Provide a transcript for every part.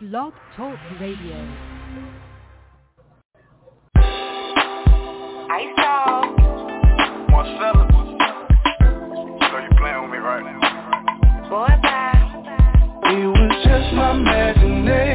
Blog Talk Radio. I saw. Marcella. So you playing with me right now. Boy, bye. It was just my imagination.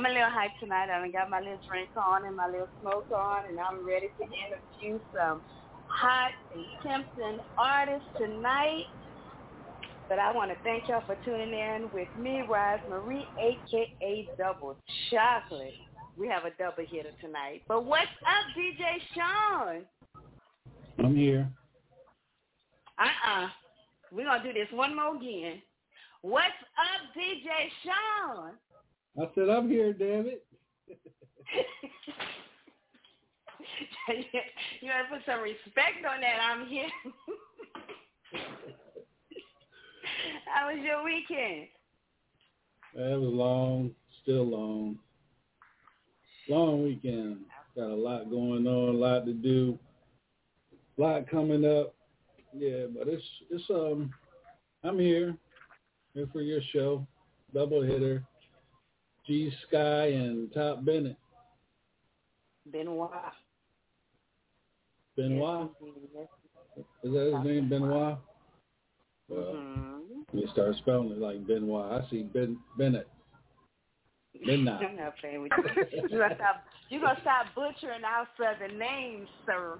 I'm a little hyped tonight. I done got my little drink on and my little smoke on, and I'm ready to interview some hot and tempting artists tonight. But I want to thank y'all for tuning in with me, Rise Marie, aka Double Chocolate. We have a double hitter tonight. But what's up, DJ Sean? I'm here. Uh-uh. We're going to do this one more again. What's up, DJ Sean? I said, I'm here, damn it. you gotta put some respect on that. I'm here. How was your weekend? It was long, still long. Long weekend. Got a lot going on, a lot to do, a lot coming up. Yeah, but it's it's um, I'm here, here for your show, double hitter. G Sky and Top Bennett. Benoit. Benoit? Is that his name, Benoit? Well, Mm-hmm. you start spelling it like Benoit. I see Ben Bennett. Midnight. I'm not playing with you. You gonna stop? You gonna stop butchering our southern names, sir?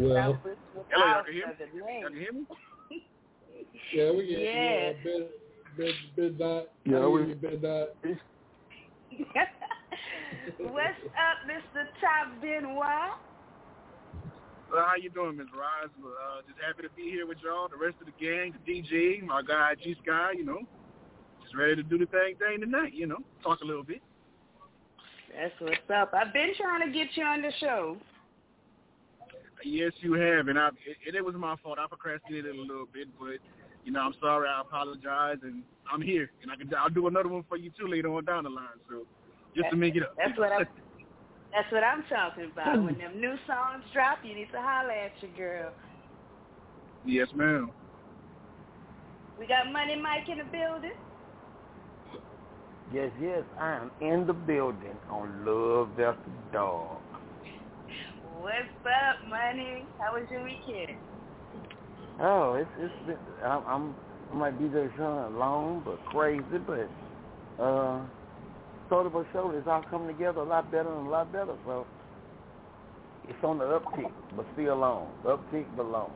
Well- stop butchering Hello, y'all our can hear me? southern Y'all can hear me? Yeah, we get Yeah. Yeah, Ben Ben Midnight. Yeah, I we- hear you, Midnight. What's up, Mr. Top Benoit? Well, how you doing, Ms. Rise? Uh, just happy to be here with y'all, the rest of the gang, the DJ, my guy G Sky, you know. Just ready to do the thing thing tonight, you know. Talk a little bit. That's what's up. I've been trying to get you on the show. Yes, you have, and I it, it was my fault. I procrastinated a little bit, but you know, I'm sorry. I apologize, and I'm here, and I can I'll do another one for you too later on down the line. So just to make it up. That's what I'm. That's what I'm talking about. When them new songs drop, you need to holler at your girl. yes, ma'am. We got Money Mike in the building. Yes, yes, I am in the building on Love After Dark. What's up, Money? How was your weekend? Oh, it's it's been, I'm, I'm I might be there showing long but crazy, but uh, sort of a show that's all coming together a lot better and a lot better. So it's on the uptick, but still long. Uptick, but long.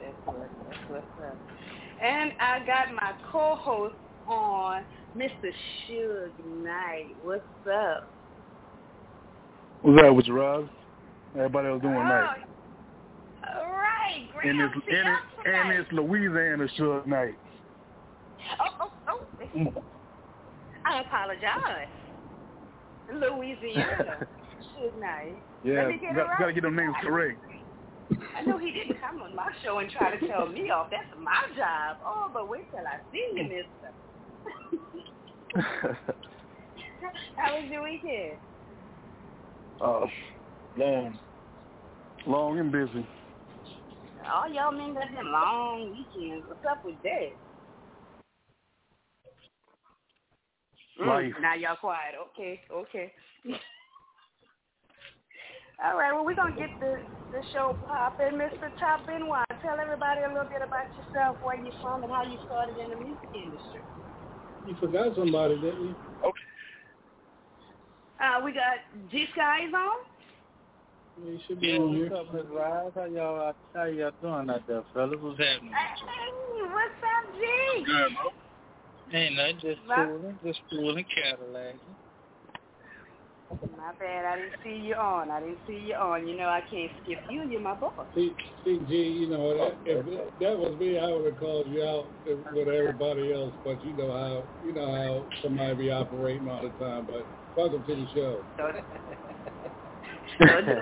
That's what, what's up. And I got my co-host on, Mr. Suge Knight. What's up? What's up with you, Rob? Everybody else doing oh, night. All right, great. And it's and, it, and it's Louisiana Suge Knight. Oh, oh, oh. I apologize. Louisiana. Suge Knight. Yeah, Let me get got, right. gotta get them names correct. I know he didn't come on my show and try to tell me off. That's my job. Oh, but wait till I see you, mister. How was your weekend? uh, long, long and busy. All y'all men got them long weekends. What's up with that? Mm, now y'all quiet. Okay, okay. All right, well, we're going to get the, the show popping. Mr. Top Benoit, tell everybody a little bit about yourself, where you're from, and how you started in the music industry. You forgot somebody, didn't you? Okay. Uh, we got G Skies on. Yeah, you should be on here. What's up, Miss Rise? How y'all how y'all doing out there, fellas? What's happening? Hey, what's up, G? Good, bro. Ain't nothing, just Right. fooling, just fooling Cadillac. My bad, I didn't see you on. I didn't see you on. You know I can't skip you. You're my boss. See, see, G, you know, that, if that was me, I would have called you out with everybody else. But you know how, you know how somebody be operating all the time. But welcome to the show. Don't, do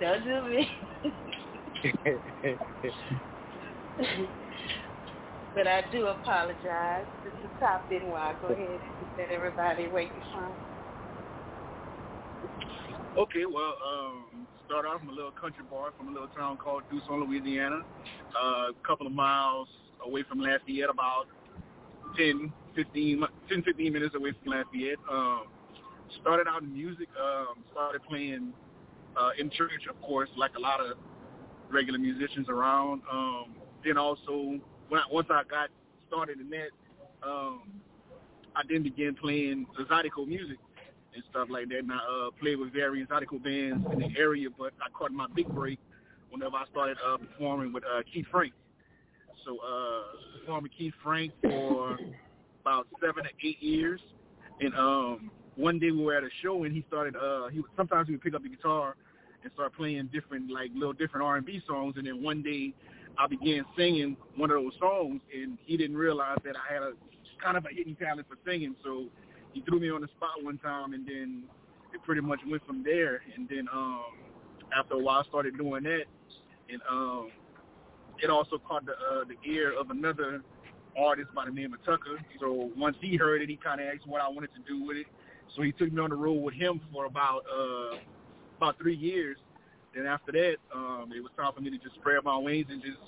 Don't do me. but I do apologize. This is Top Benoit. Go ahead and let everybody wake you from. Okay, well, um, start off from a little country bar from a little town called Duson, Louisiana, uh, a couple of miles away from Lafayette, about 10, 15, mi- 10, 15 minutes away from Lafayette. Um, started out in music, um, started playing uh, in church, of course, like a lot of regular musicians around. Um, then also, when I, once I got started in that, um, I then began playing zydeco music and stuff like that. And I uh, played with various zydeco bands in the area, but I caught my big break whenever I started uh, performing with uh, Keith Frank. So uh, performing Keith Frank for about seven to eight years, and um, one day we were at a show and he started. Uh, he sometimes he would pick up the guitar and start playing different like little different R and B songs, and then one day I began singing one of those songs, and he didn't realize that I had a kind of a hidden talent for singing, so he threw me on the spot one time, and then it pretty much went from there. And then um, after a while, I started doing that, and um, it also caught the uh, the ear of another artist by the name of Tucka. So once he heard it, he kind of asked what I wanted to do with it. So he took me on the road with him for about uh, about three years. Then after that, um, it was time for me to just spread my wings and just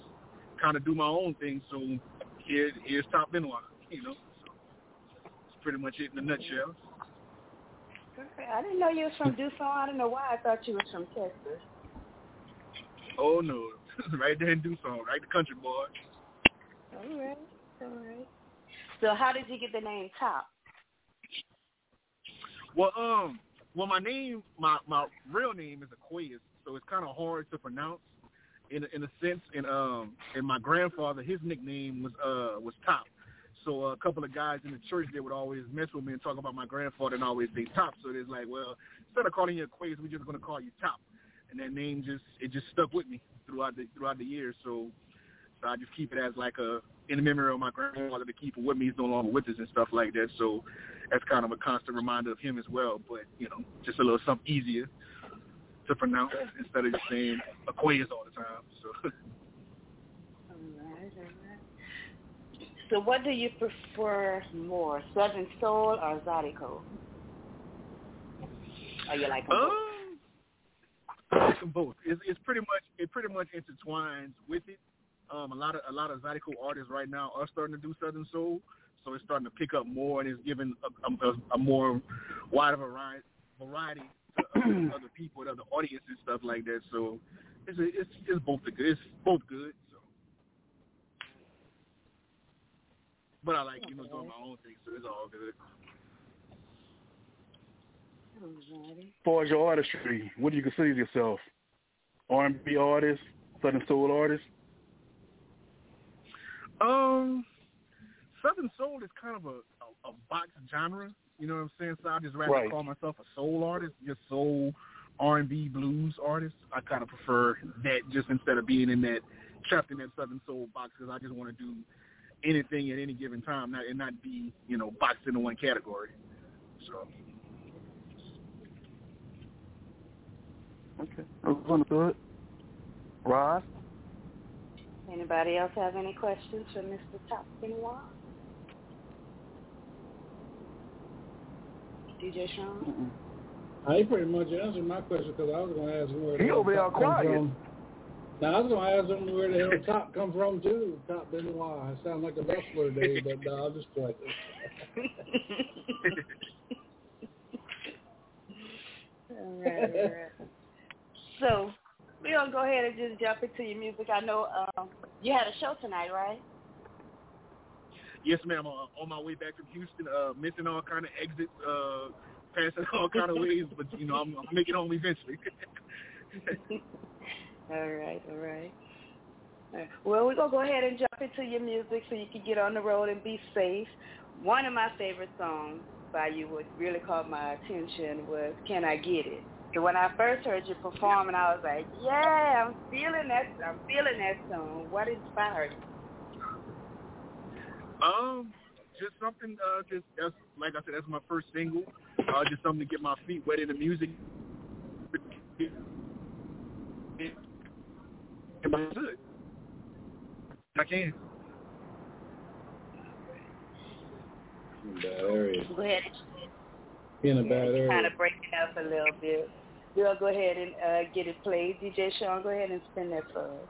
kind of do my own thing. So here, here's Top Benoit, you know. So it's pretty much it in a nutshell. Okay. I didn't know you was from Deuce I don't know why I thought you was from Texas. Oh no, right there in Duson, right the country boy. All right, all right. So how did you get the name Top? Well, um, well, my name, my my real name is Aquarius, so it's kind of hard to pronounce in in a sense. And um, and my grandfather, his nickname was uh was Top. So uh, a couple of guys in the church they would always mess with me and talk about my grandfather and always say Top. So it's like, well, instead of calling you Aquarius, we're just gonna call you Top. And that name just it just stuck with me throughout the throughout the years. So so I just keep it as like a in the memory of my grandfather to keep it with me. He's no longer with us and stuff like that. So that's kind of a constant reminder of him as well. But you know, just a little something easier to pronounce instead of just saying Aquarius all the time. So. All right, all right. So what do you prefer more, Southern Soul or Zydeco? Are you like them both? Um, I like them both. It's, it's pretty much it pretty much intertwines with it. Um, a lot of a lot of Zydeco artists right now are starting to do Southern Soul, so it's starting to pick up more and it's giving a, a, a more wider variety variety to other, other people and other audiences and stuff like that. So it's a, it's it's both the good. It's both good. So. But I like you know doing my own thing, so it's all good. Alrighty. As far as your artistry, what do you consider yourself? R&B artist, Southern Soul artist? Um, Southern Soul is kind of a, a, a box genre. You know what I'm saying? So I just rather Right. call myself a soul artist, just soul R&B blues artist. I kind of prefer that just instead of being in that trapped in that Southern Soul box because I just want to do anything at any given time, not and not be you know boxed into one category. So Okay. That's understood. Ross? Anybody else have any questions for Mr. Top Benoit? DJ Sean? I pretty much answered my question because I was going to ask him where the He hell over there come quiet. from. Now I was going to ask him where the hell top come from too. Top Benoit. I sound like a wrestler today, but no, I'll just play. all right, all right. So we're gonna go ahead and just jump into your music. I know um, you had a show tonight, right? yes, ma'am. Uh, on my way back from Houston, uh, missing all kind of exits, uh, passing all kind of ways, but you know I'm, I'm making home eventually. All right, all right. All right. Well, we're going to go ahead and jump into your music so you can get on the road and be safe. One of my favorite songs by you, what really caught my attention was Can I Get It? So when I first heard you perform, and I was like, yeah, I'm feeling that, I'm feeling that song. What inspired you? Um, just something. Uh, just that's like I said, that's my first single. Uh, just something to get my feet wet in the music. That's it. I can. In a bad area. Go ahead. In a bad Kind area. of breaking up a little bit. We'll go ahead and uh, get it played. DJ Sean, go ahead and spin that for us.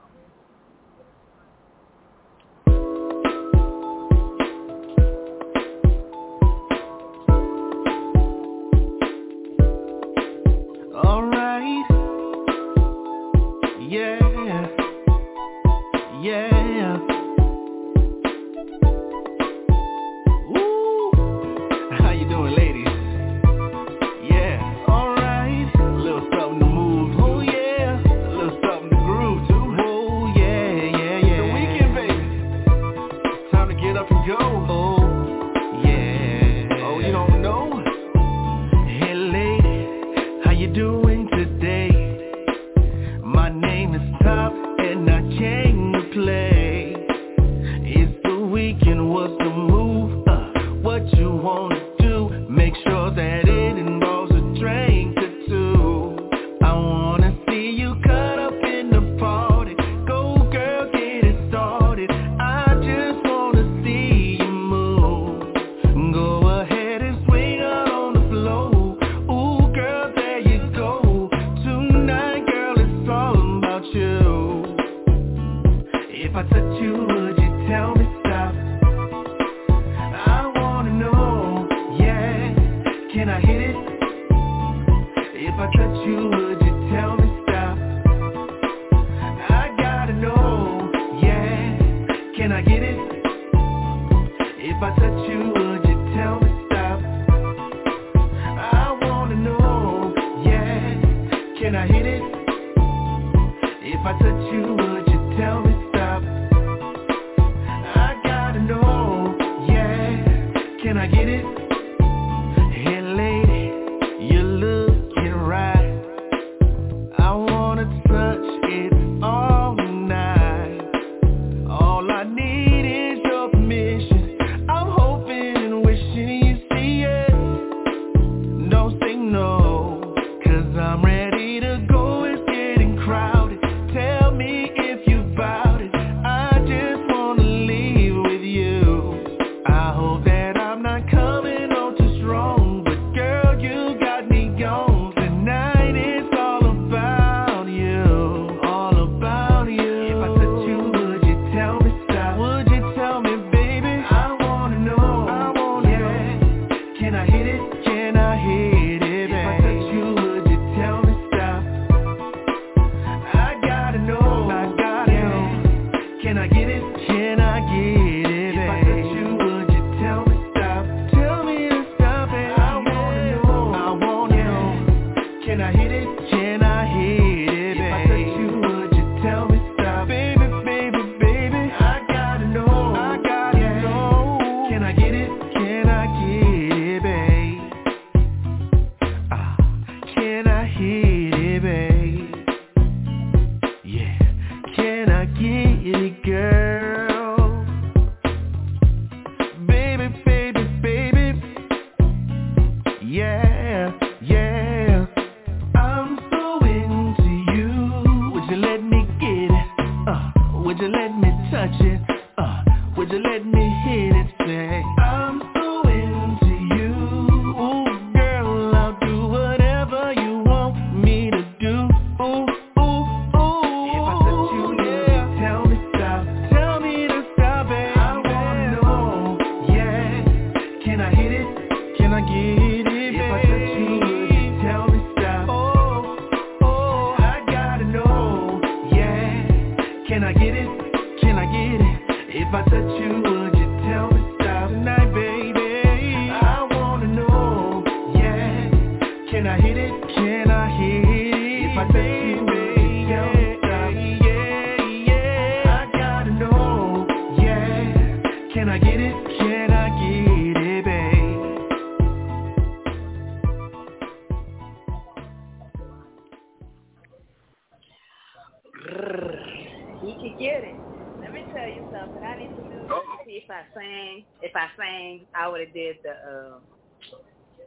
be to go.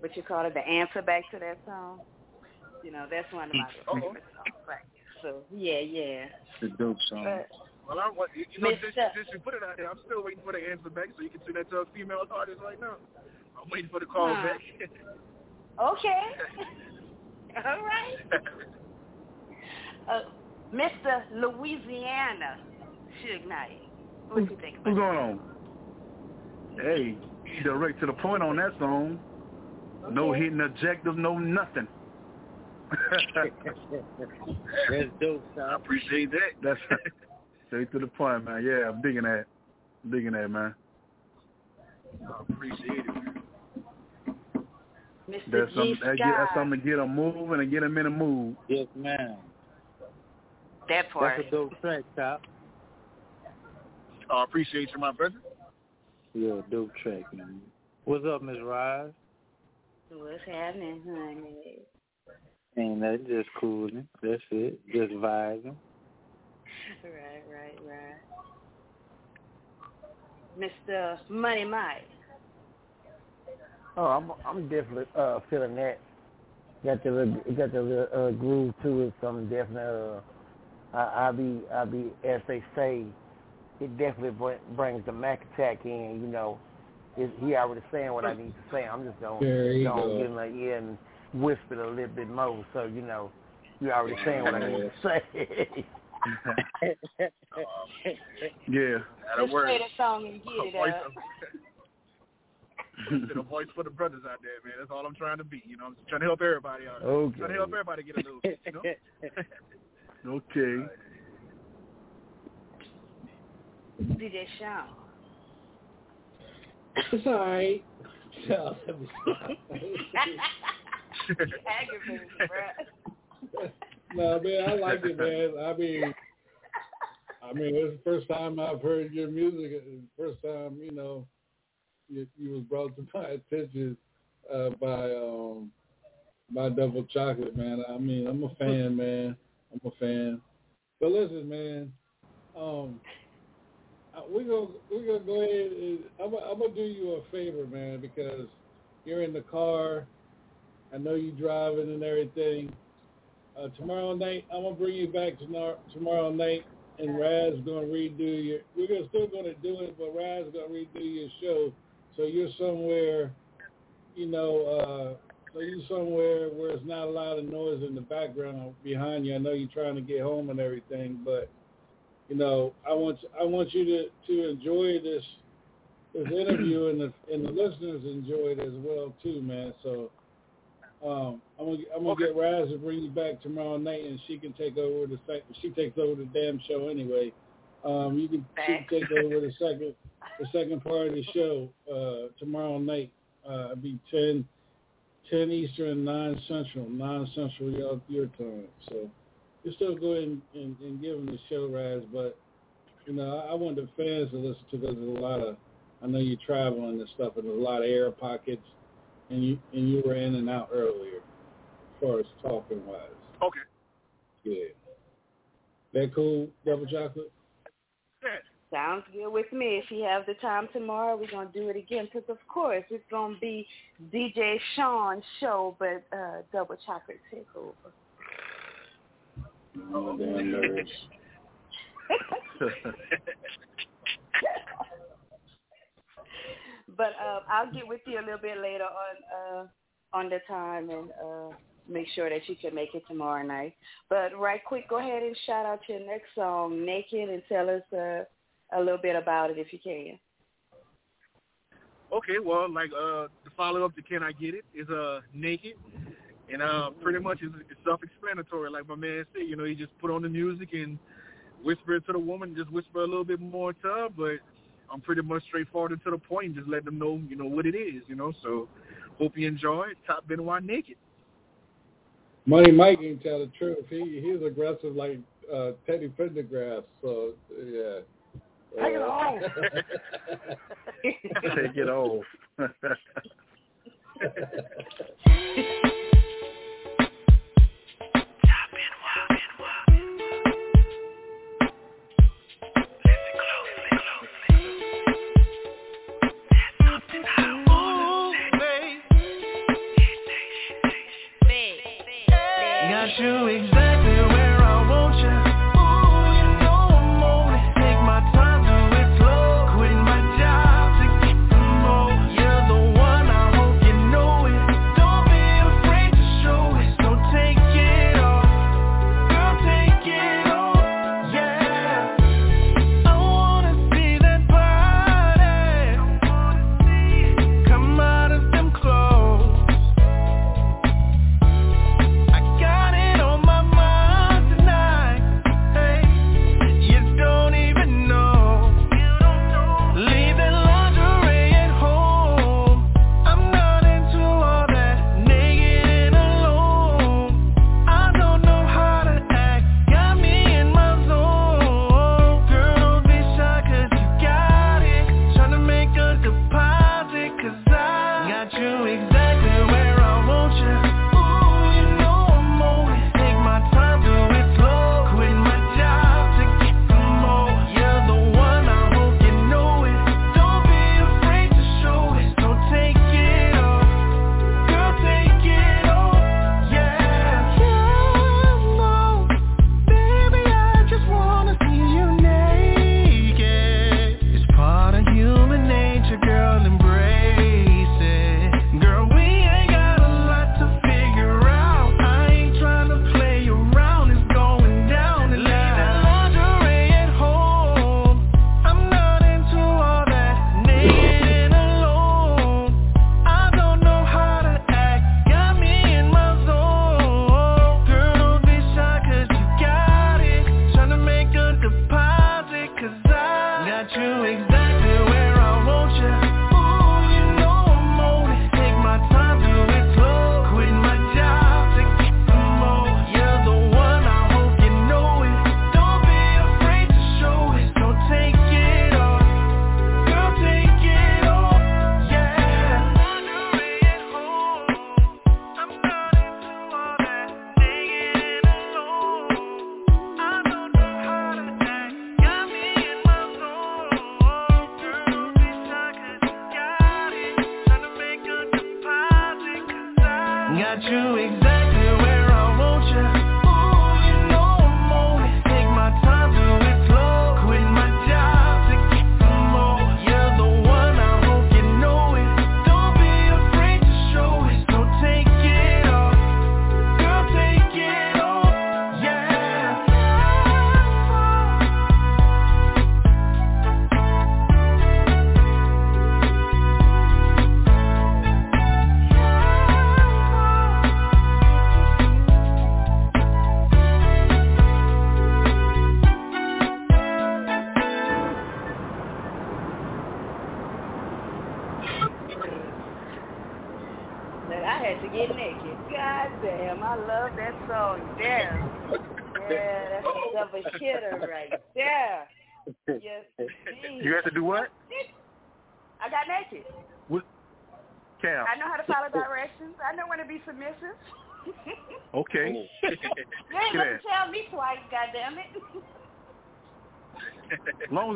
what you call it, the answer back to that song. You know, that's one of my mm-hmm. favorite songs. Right. So yeah, yeah. It's a dope song. But, well, I'm you know, since, since you put it out there, I'm still waiting for the answer back, so you can send that to a female artist right now. I'm waiting for the call back. okay. All right. uh, Mr. Louisiana Suge Knight. What do you think about What's going on? Hey, direct to the point on that song. Okay. No hidden objectives, no nothing. That's dope, son. I appreciate that. That's straight to the point, man. Yeah, I'm digging that. I'm digging that, man. I appreciate it. Mr. That's, G something, Scott. that's something to get them moving and get them in a the move. Yes, ma'am. That part. That's a dope track, Top. I appreciate you, my brother. Yeah, dope track, man. What's up, Ms. Rise? What's happening, honey? Ain't nothing, just cooling. That's it. Just vibing. Right, right, right. Mr. Money Mike. Oh, I'm I'm definitely uh, feeling that. Got the little, got the little, uh, groove to it. Some definite. Uh, I, I be I be as they say, it definitely brings the Mac attack in. You know, it, he already saying what I need to say. I'm just going to get in my ear and whisper a little bit more. So, you know, you already saying what I need to say. um, yeah. That'll work. Play the song and get it up. to the voice for the brothers out there, man. That's all I'm trying to be. You know, I'm trying to help everybody out. There. Okay. Trying to help everybody get a little bit, you know? okay. DJ Shaw. It's all right. So, let me stop. Aggravating, bruh. no, man, I like it, man. I mean, I mean, it's the first time I've heard your music. It's the first time, you know, you, you was brought to my attention uh, by um by Double Chocolate, man. I mean, I'm a fan, man. I'm a fan. But listen, man, um, uh, we gonna we're gonna go ahead. And, I'm gonna, I'm gonna do you a favor, man, because you're in the car. I know you're driving and everything. Uh, tomorrow night, I'm gonna bring you back tomorrow, tomorrow night, and Raz gonna redo your. We're gonna still gonna do it, but Raz gonna redo your show, so you're somewhere, you know, uh, so you're somewhere where it's not a lot of noise in the background behind you. I know you're trying to get home and everything, but you know, I want I want you to to enjoy this this interview and the and the listeners enjoy it as well too, man. So um, I'm gonna I'm gonna get Raz to bring you back tomorrow night, and she can take over the second. She takes over the damn show anyway. Um, you can, she can take over the second the second part of the show uh, tomorrow night. Uh, it'll be 10, 10 Eastern, nine Central, nine Central your your time. So you still go ahead and, and, and give them the show, Raz. But you know, I, I want the fans to listen to because there's a lot of I know you're traveling and stuff, and there's a lot of air pockets, and you and you were in and out earlier, as far as talking wise. Okay. Yeah. That cool, double chocolate. Sounds good with me. If you have the time tomorrow, we're gonna do it again. Because of course it's gonna be DJ Sean's show, but uh, double chocolate takeover. Oh, damn nerves. but uh, I'll get with you a little bit later on uh, on the time and uh, make sure that you can make it tomorrow night. But right quick, go ahead and shout out your next song, Naked, and tell us uh, a little bit about it if you can. Okay, well, like uh, the follow up to "Can I Get It" is uh naked, and uh pretty much it's, it's self-explanatory. Like my man said, you know, he just put on the music and whisper it to the woman, just whisper a little bit more to her. But I'm pretty much straightforward and to the point, point, just let them know, you know, what it is. You know, so hope you enjoy it. Top Benoit naked. Money Mike can tell the truth. He he's aggressive like uh, Teddy Pendergrass. So yeah. Take it off. Take it off. Got you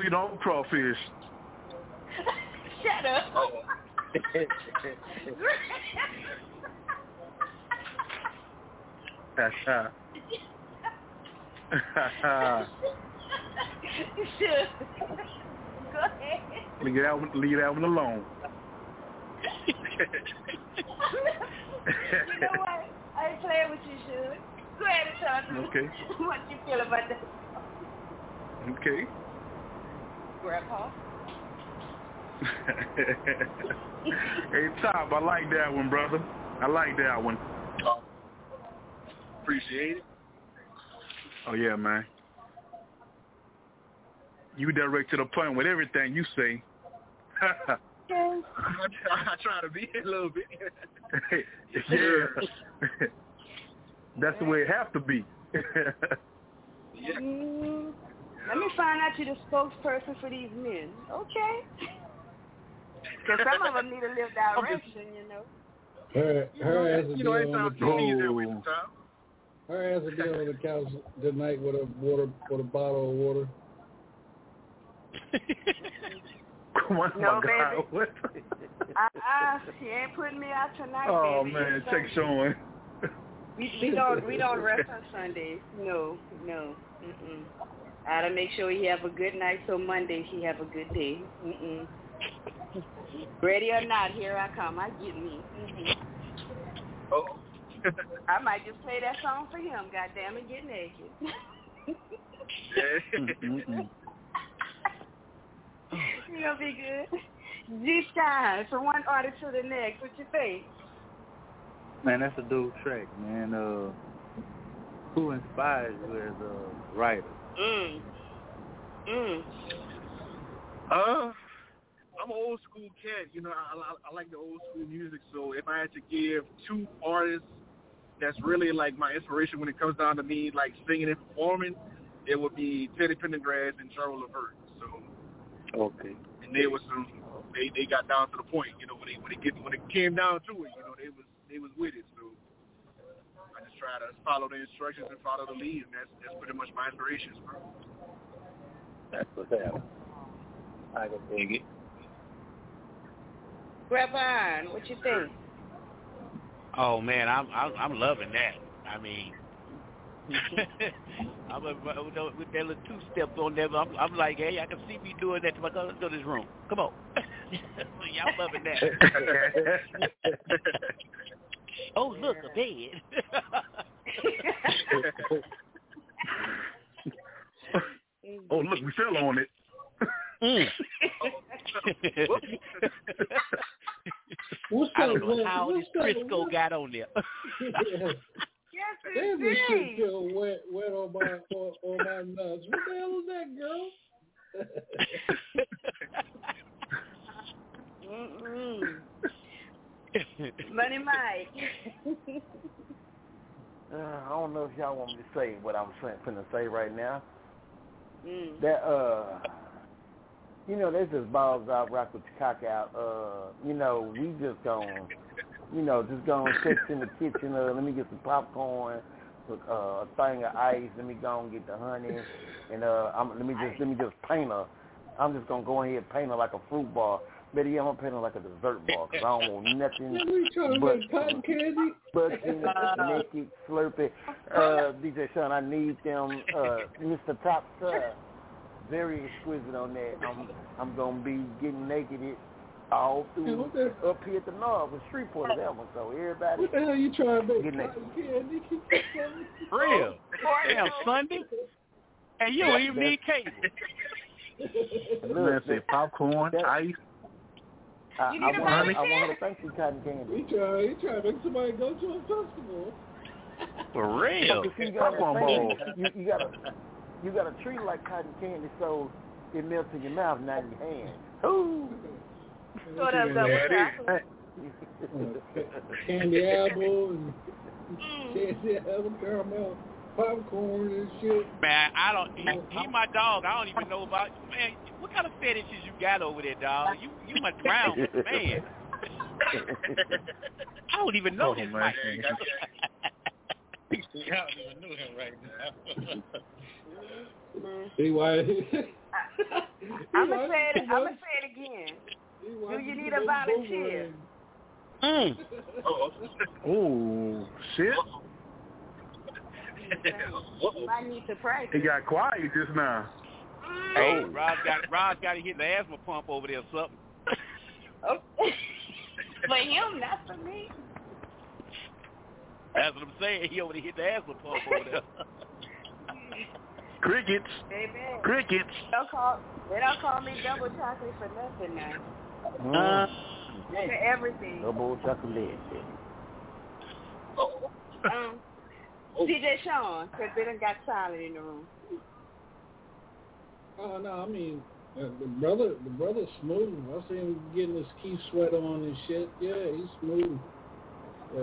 you don't crawfish. Shut up. you should. Go ahead. leave that one, leave that one alone. you know what? I ain't playing with you, should. Go ahead and tell us Okay. what you feel about that, Okay. Grandpa. hey Top, I like that one, brother. I like that one. Appreciate it. Oh yeah, man. You direct to the point with everything you say. I, I try to be a little bit. yeah. That's the way it have to be. Mm, let me find out you the spokesperson for these men. Okay. Because some of them need a little direction, you know. Her, her ass will you be know, on the sounds too easy couch. time. Her ass will be on the couch tonight with a water, with a bottle of water. oh my No, God. baby. What? Uh-uh, she ain't putting me out tonight, Oh baby. man, It's check Sunday. Sean. We, we don't we don't rest on Sundays. No, no. Mm-mm. I gotta make sure he have a good night so Monday he have a good day. Mm-mm. Ready or not, here I come. I get me. Mm-hmm. Oh. I might just play that song for him. God damn it, get naked. You gonna be good. G Stein, from one artist to the next. What you think? Man, that's a dope track, man. Uh, who inspires you as a writer? Mm. Mm. Uh, I'm an old school cat. You know, I, I, I like the old school music. So if I had to give two artists that's really like my inspiration when it comes down to me like singing and performing, it would be Teddy Pendergrass and Charles Levert. So, Okay. and they was some, they they got down to the point. You know, when they when it get when it came down to it, you know, they was they was with it. So I just try to follow the instructions and follow the lead, and that's that's pretty much my inspirations, bro. That's what's happening. I can dig it. Grapevine, what you think? Oh man, I'm I'm, I'm loving that. I mean, I'm a, with that little two steps on there. I'm, I'm like, hey, I can see me doing that to my cousin. Let's go to this room. Come on. yeah, I'm loving that. oh, look, a bed. oh, look, we fell on it. Mm. what's I don't know how this Crisco got on there. yes, it did. shit feel wet, wet on my on, on my nuts. What the hell is that, girl? Mm-mm. Money Mike. Uh, I don't know if y'all want me to say what I'm fin- finna say right now. Mm. That uh, you know, there's just balls out, rock with your cock out. Uh, you know, we just gonna, you know, just gonna fix in the kitchen. Uh, let me get some popcorn, with, uh, a thing of ice. Let me go and get the honey, and uh, I'm, let me just let me just paint her. I'm just gonna go ahead and paint her like a fruit bar. Better yet, I'm gonna paint her like a dessert bar because I don't want nothing We trying to but make cotton candy. bucking, naked, slurping. Uh, DJ Sean, I need them. Uh, Mr. Top Star, very exquisite on that. I'm I'm gonna be getting naked it all through what the, up here at the north with Shreveport and that one. So everybody, what the hell you trying to make Get cotton candy? Real. Damn, Sunday. And you don't even need cable. Man look, said popcorn, ice. I, You need a want body I want her to thank you, Cotton Candy. He try, he try to make somebody go to a festival. For real. You gotta Popcorn think- You, you gotta you gotta treat it like cotton candy so it melts in your mouth, not in your hand. Ooh. So that's double chocolate. Candy apple and Mm. candy apple caramel popcorn and shit. Man, I don't. He, he my dog. I don't even know about. Man, what kind of fetishes you got over there, dog? You you must drown, man. I don't even know Oh, this man. I don't even know him right now. See why? I'm gonna say it. I'm gonna say it again. Do you need a volunteer? Mm. Oh, Ooh, shit. You might need to It practice. got quiet just now. Hey, Rod's got Rod's got to hit the asthma pump over there or something. Oh. for him, not for me. That's what I'm saying. He over there hit the asthma pump over there. Crickets. Baby. Crickets. Don't call, they don't call me double chocolate for nothing now. Mm. For everything. Double chocolate. Um, DJ Sean, because they done got silent in the room. Oh no, I mean uh, the brother, the brother's smooth. I see him getting his key sweat on and shit. Yeah, he's smooth. Yeah,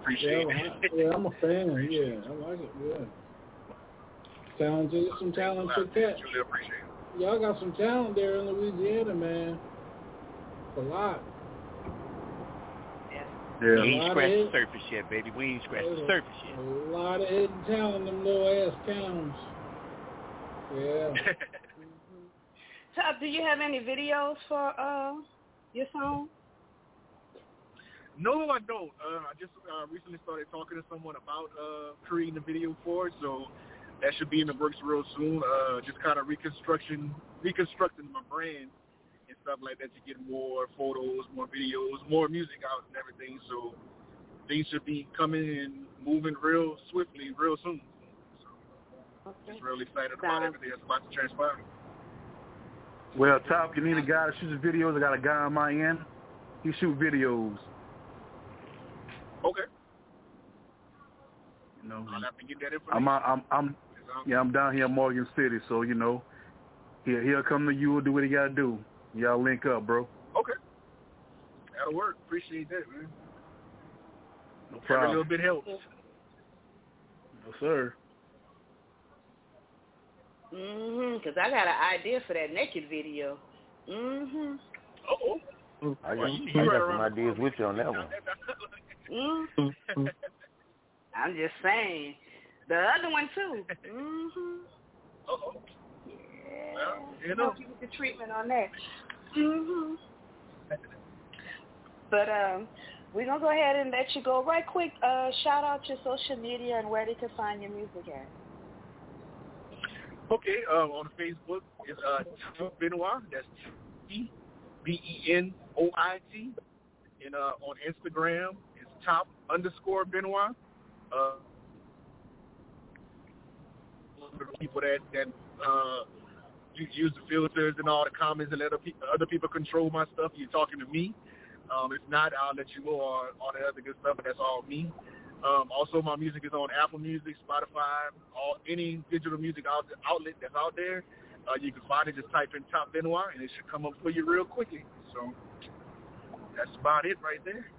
appreciate yeah, it. I, yeah, I'm a fan. Yeah, I like it. Yeah, talented, some talented cat. Truly appreciate it. Y'all got some talent there in Louisiana, man. A lot. We ain't scratched the surface yet, baby. We ain't scratched the surface yet. A lot of hidden talent in them little ass towns. Yeah. Top, do you have any videos for uh your song? No, I don't. Uh, I just uh, recently started talking to someone about uh, creating a video for it, so that should be in the works real soon. Uh, just kind of reconstruction, reconstructing my brand and stuff like that to get more photos, more videos, more music out and everything. So things should be coming and moving real swiftly, real soon. Okay. Just real excited about everything that's about to transpire. Well, Top, you need a guy that shoots videos. I got a guy on my end. He shoot videos. Okay, You know, I'll have to get that I'm. I'm I'm yeah I'm down here in Morgan City, so you know, he'll he'll come to you and do what he got to do. Y'all link up, bro. Okay, that'll work. Appreciate that, man. No problem. Every little bit helps. No sir. Mhm. Cause I got an idea for that naked video. Mhm. Uh-oh. I got, Well, you- I got some ideas with you on that one. Mhm. I'm just saying. The other one too. Mhm. Uh-oh. Yeah. Well, you know. Help you with the treatment on that. Mhm. But um, we're gonna go ahead and let you go right quick. Uh, shout out your social media and where they can find your music at. Okay, um, on Facebook it's uh Top Benoit. That's T B E N O I T. And uh, on Instagram it's top underscore Benoit. Uh, people that that uh you use the filters and all the comments and let other people, other people control my stuff. You're talking to me. Um, if not, I'll let you go on all the other good stuff, but that's all me. Um, also, my music is on Apple Music, Spotify, all any digital music out, outlet that's out there. Uh, you can find it. Just type in Top Benoit, and it should come up for you real quickly. So that's about it right there.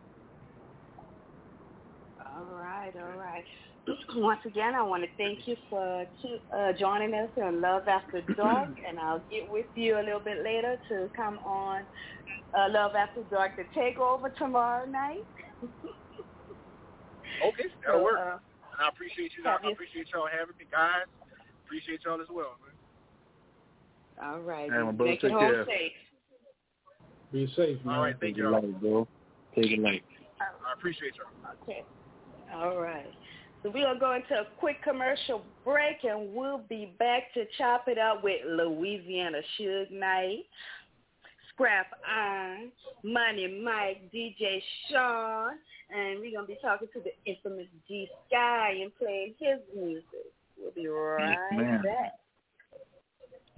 All right, all right. Once again, I want to thank you for uh, joining us on Love After Dark, and I'll get with you a little bit later to come on uh, Love After Dark to take over tomorrow night. Okay, that'll So, work. uh, and I appreciate you. I appreciate y'all having me, guys. Appreciate y'all as well, man. all right. Hey, my brother, Make it take home care. safe. Be safe, man. All right, thank Take it y'all. light, bro. Take it light. I appreciate y'all. Okay. All right. So we're going to go into a quick commercial break, and we'll be back to chop it up with Louisiana Suge Knight, Scrap Iron, Money Mike, DJ Sean, and we're going to be talking to the infamous G Sky and playing his music. We'll be right man. back.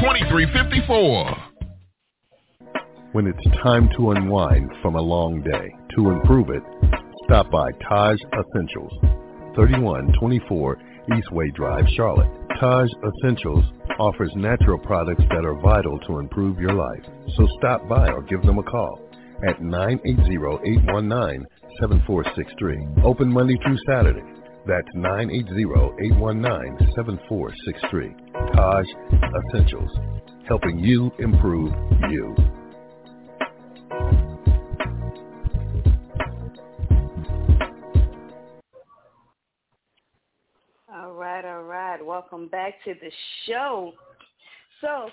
337-258-2354. When it's time to unwind from a long day, to improve it, stop by Taj Essentials, 3124 Eastway Drive, Charlotte. Taj Essentials offers natural products that are vital to improve your life. So stop by or give them a call at 980-819-7463. Open Monday through Saturday. That's 980-819-7463. Taj Essentials, helping you improve you. All right, all right. Welcome back to the show. So,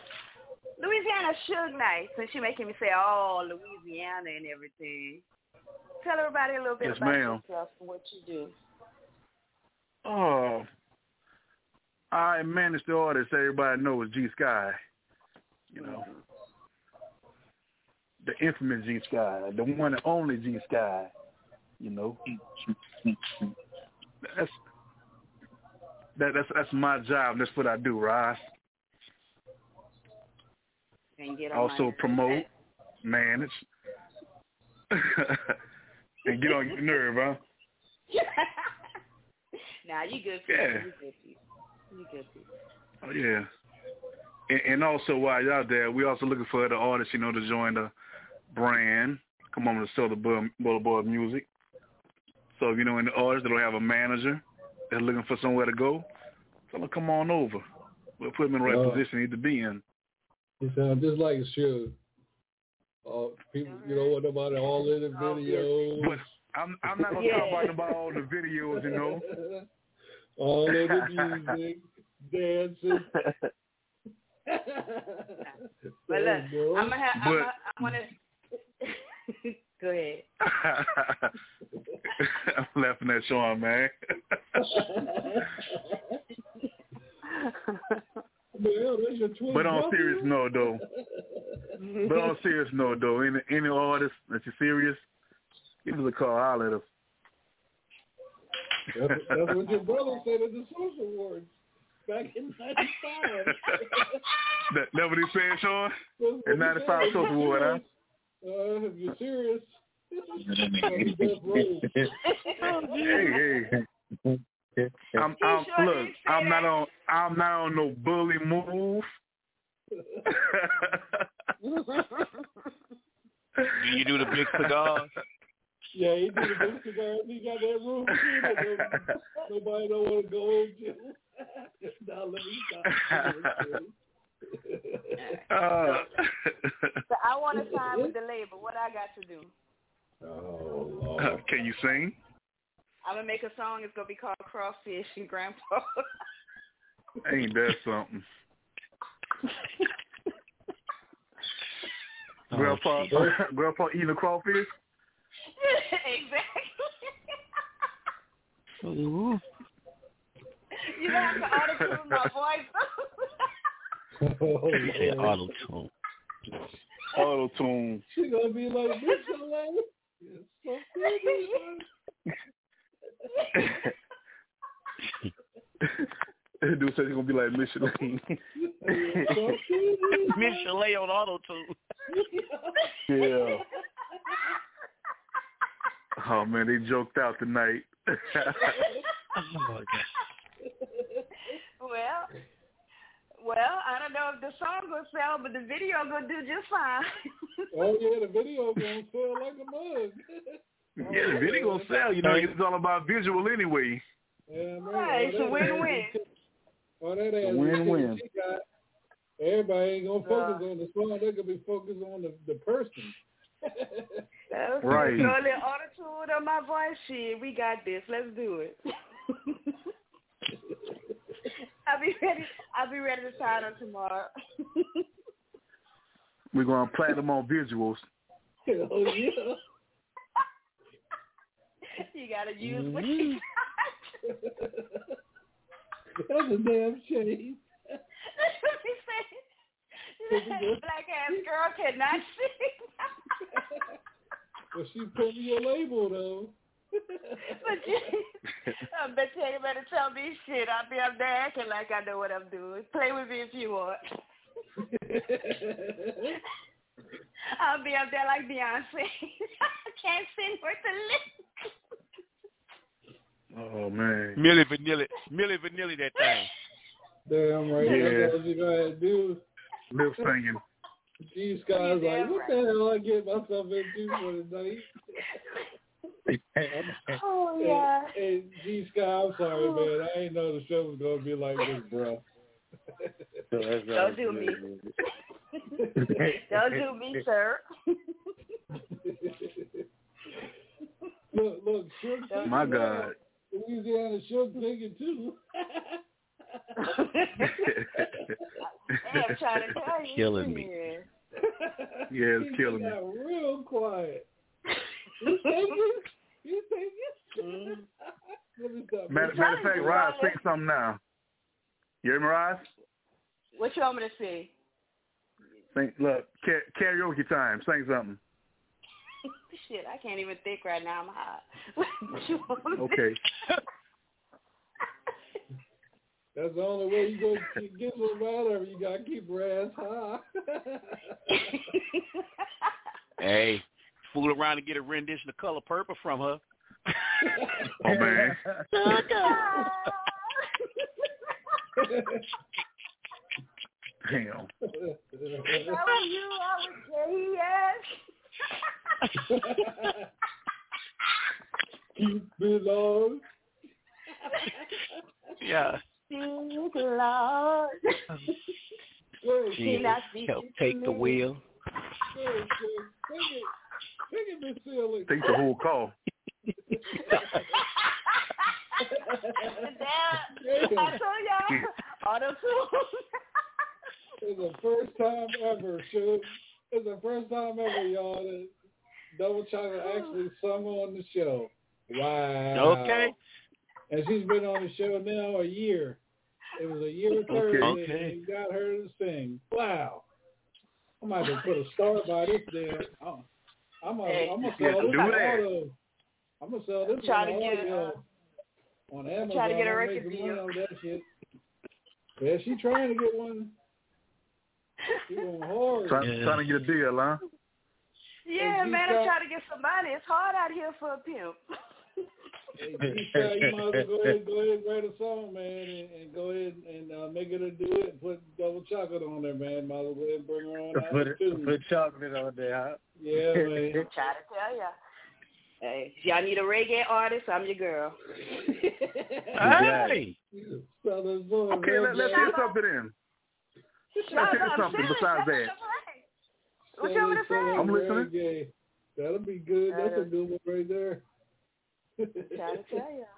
Louisiana Suge Knight, since you're making me say, oh, Louisiana and everything. Tell everybody a little bit Yes, about ma'am. yourself and what you do. Oh, I manage the artist everybody knows G Sky. You know, the infamous G Sky, the one and only G Sky. You know, that's that, that's that's my job. That's what I do, Ross. And get on Also promote, manage, and get on your nerve, huh? nah, you good people. Yeah. You good people. You good people. Oh yeah. And, and also while you're out there, we also looking for other artists, you know, to join the brand. Come on to sell the Boul- Boulevard music. So if you know any artists that don't have a manager, they're looking for somewhere to go, tell them come on over. We'll put them in the right Uh, position they need to be in. He sounds just like Suge. Uh, people, you know what about it, all in the videos. But I'm I'm not gonna talk about, about all the videos, you know. all in the music, dancing. But look, I'm gonna have. I'm But- gonna, I want to. Go ahead. I'm laughing at Sean, man. but on serious note, though, but on serious note, though, any any artist that you're serious, give us a call. I'll let us. That's, that's what your brother said at the Source Awards back in '95. that, that what he said, Sean? In '95 Source Award, huh? Uh, if you're serious. hey, hey. I'm, I'm, look, I'm not on, I'm not on no bully move. Do you do the big cigars? Yeah, he did a big cigar. He got that room too. Nobody don't want to go to. now let me stop. Uh, So I want to sign with the label. What I got to do? Oh, can you sing? I'm gonna make a song. It's gonna be called Crawfish and Grandpa. Ain't that something? Grandpa, Grandpa eating a crawfish? exactly. Ooh. you know I can auto tune my voice. Oh, Say auto tune. Auto tune. She gonna be like this, Dude said he's gonna be like Michelin. Michelin on auto tune. yeah. Oh man, they joked out tonight. oh my. Well, well, I don't know if the song will sell, but the video gonna do just fine. oh yeah, the video gonna sell like a mug. Yeah, the video gonna sell. You know, it's all about visual anyway. Yeah, man. Right, it's a win-win. All that ass Win-win. she got, everybody ain't gonna focus uh. on the song. They're gonna be focused on the, the person. Right. So a little auto-tune on my voice. Shit, we got this. Let's do it. I'll be ready. I'll be ready to sign on tomorrow. We're gonna plant them on visuals. oh yeah. you gotta use what Mm-hmm. you got. That's a damn shame. Black ass girl cannot sing. Well, she put me a label though. but you, I bet you ain't better tell me shit. I'll be up there acting like I know what I'm doing. Play with me if you want. I'll be up there like Beyonce. I can't sing worth a lick. Oh man. Milli Vanilli, Milli Vanilli, that thing. Damn right. Yeah. That's what you gotta do. Lip singing. G Sky's like, what the hell I get myself into for the night? Oh yeah. Hey, G Sky, I'm sorry, oh. man. I ain't know the show was gonna be like this, bro. Don't do me. Don't do me, sir. look, look, Shook My. God. Louisiana Suge singing too. I'm trying to tell you. Killing me. Yeah. Yeah, it's killing me. Got real quiet. You singing? You singing? Mm. Let me stop. Matter, matter of fact, Rod, sing something now. You hear me, Rod? What you want me to say? Sing, look, ka- karaoke time. Sing something. Shit, I can't even think right now. I'm hot. What you want me to Okay. That's the only way you go to get some matter. You gotta keep your ass high. Hey, fool around and get a rendition of Color Purple from her. Oh man. Damn. If I were you, I would say yes. keep it on. Yeah. Sing Lord. Good, Jesus, not speaking help take the wheel. good, good. Sing it. Sing it, Miss Silly. Take the whole call. Damn. I told y'all. Auto tune. It's the first time ever, Suge. It's the first time ever, y'all, that Double Chocolate actually sung on the show. Wow. Okay. And she's been on the show now a year. It was a year Thursday, Okay. and we got her to sing. Wow. I might have put a star by this damn. I'm, I'm gonna, Hey, I'm gonna sell this do auto. I'm gonna sell this Trying on to get, audio. uh, on Amazon. trying to get a I'm record making deal. money on that shit. Yeah, she trying to get one. She going hard. Trying, Yeah. trying to get a deal, huh? Yeah, man, G-Sky. I'm trying to get some money. It's hard out here for a pimp. Hey, G-Sky, you might as well go ahead, go ahead and write a song, man, and, and go ahead and uh, make her do it and put double chocolate on there, man. Might as well go ahead and bring her on out Put it, too. put chocolate on there, huh? Yeah, man. Try to tell ya. Hey, if y'all need a reggae artist, I'm your girl. Hey. Southern Boy, Okay, let, let's reggae. hear something in. Let's hear something besides that. What you want to say? I'm listening. reggae. That'll be good. That's a good one right there. Try to tell ya.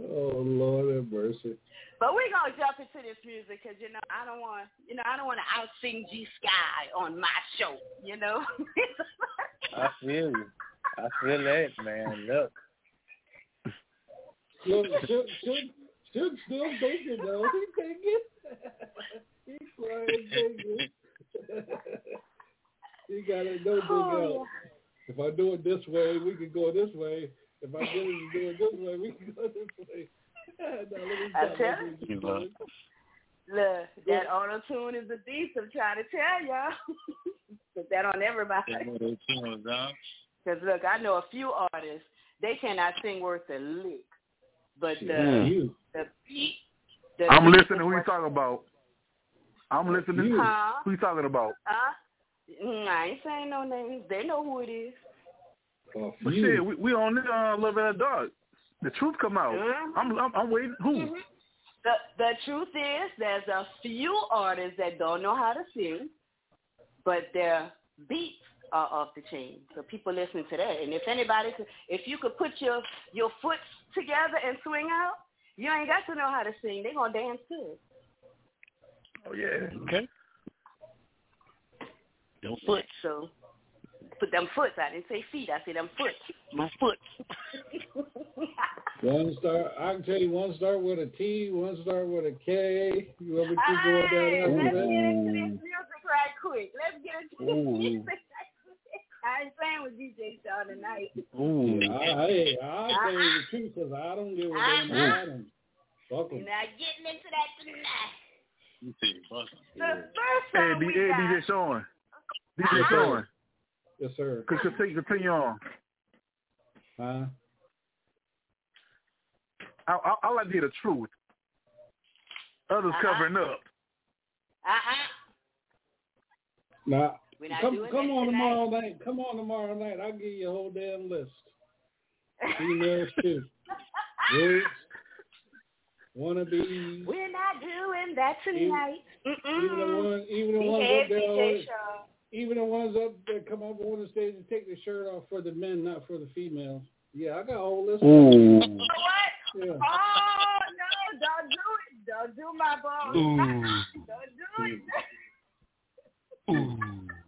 oh Lord have mercy. But we're gonna jump into this music because you know I don't want you know I don't want to out sing G Sky on my show. You know. I feel you. I feel that, man. Look. Look, should should should still thinking though. He thinking. He's trying thinking. he got it no big Oh, help. If I do it this way, we can go this way. If I get it to do it this way, we can go this way. now, let me I tell you, bro. you. Look, that auto tune is a beast. I'm trying to tell y'all. Put that on everybody. That little tune. Because look, I know a few artists. They cannot sing worth a lick, but the Mm. the beat. The I'm beat listening. is Who you talking about? I'm listening. Huh? Who you talking about? Huh? Mm, I ain't saying no names. They know who it is. Oh, But shit, we, we on this uh, Love in the Dark. The truth come out. Mhm. I'm, I'm I'm waiting. Who? Mhm. The the truth is, there's a few artists that don't know how to sing, but their beats are off the chain. So people listen to that. And if anybody, could, if you could put your your foot together and swing out, you ain't got to know how to sing. They gonna dance to it. Oh yeah. Okay. Them foot. So put them foots. I didn't say feet. I said them foot. My foot. One start, I can tell you one start with a T, one start with a K. You ever keep going Hey, down let's get into this music right quick. Let's get into this music. I ain't playing with DJ Shaw tonight. Ooh. I, hey, I tell you the truth because I don't give a damn Uh-uh. about them. Fuck You're 'em. not getting into that tonight. You see, busting. The first Hey, song D, we hey, got, DJ Sean. DJ Yes, sir. Sean. Yes, sir. Cause continue, continue on. Huh? I, I, I like to hear the truth. Others Uh-uh. covering up. Uh-huh. Now, come doing come on tonight. tomorrow night. Come on tomorrow night. I'll give you a whole damn list. Females too. Roots. Wannabe. We're not doing that tonight. Even the Mm-mm. one, even the ones Behave, up there, DJ always- Shaw. even the ones up there come up on the stage and take their shirt off for the men, not for the females. Yeah, I got a whole list. Ooh. You know what? Yeah. Oh, no, don't do it. Don't do my boss. Ooh. don't do it. Ooh.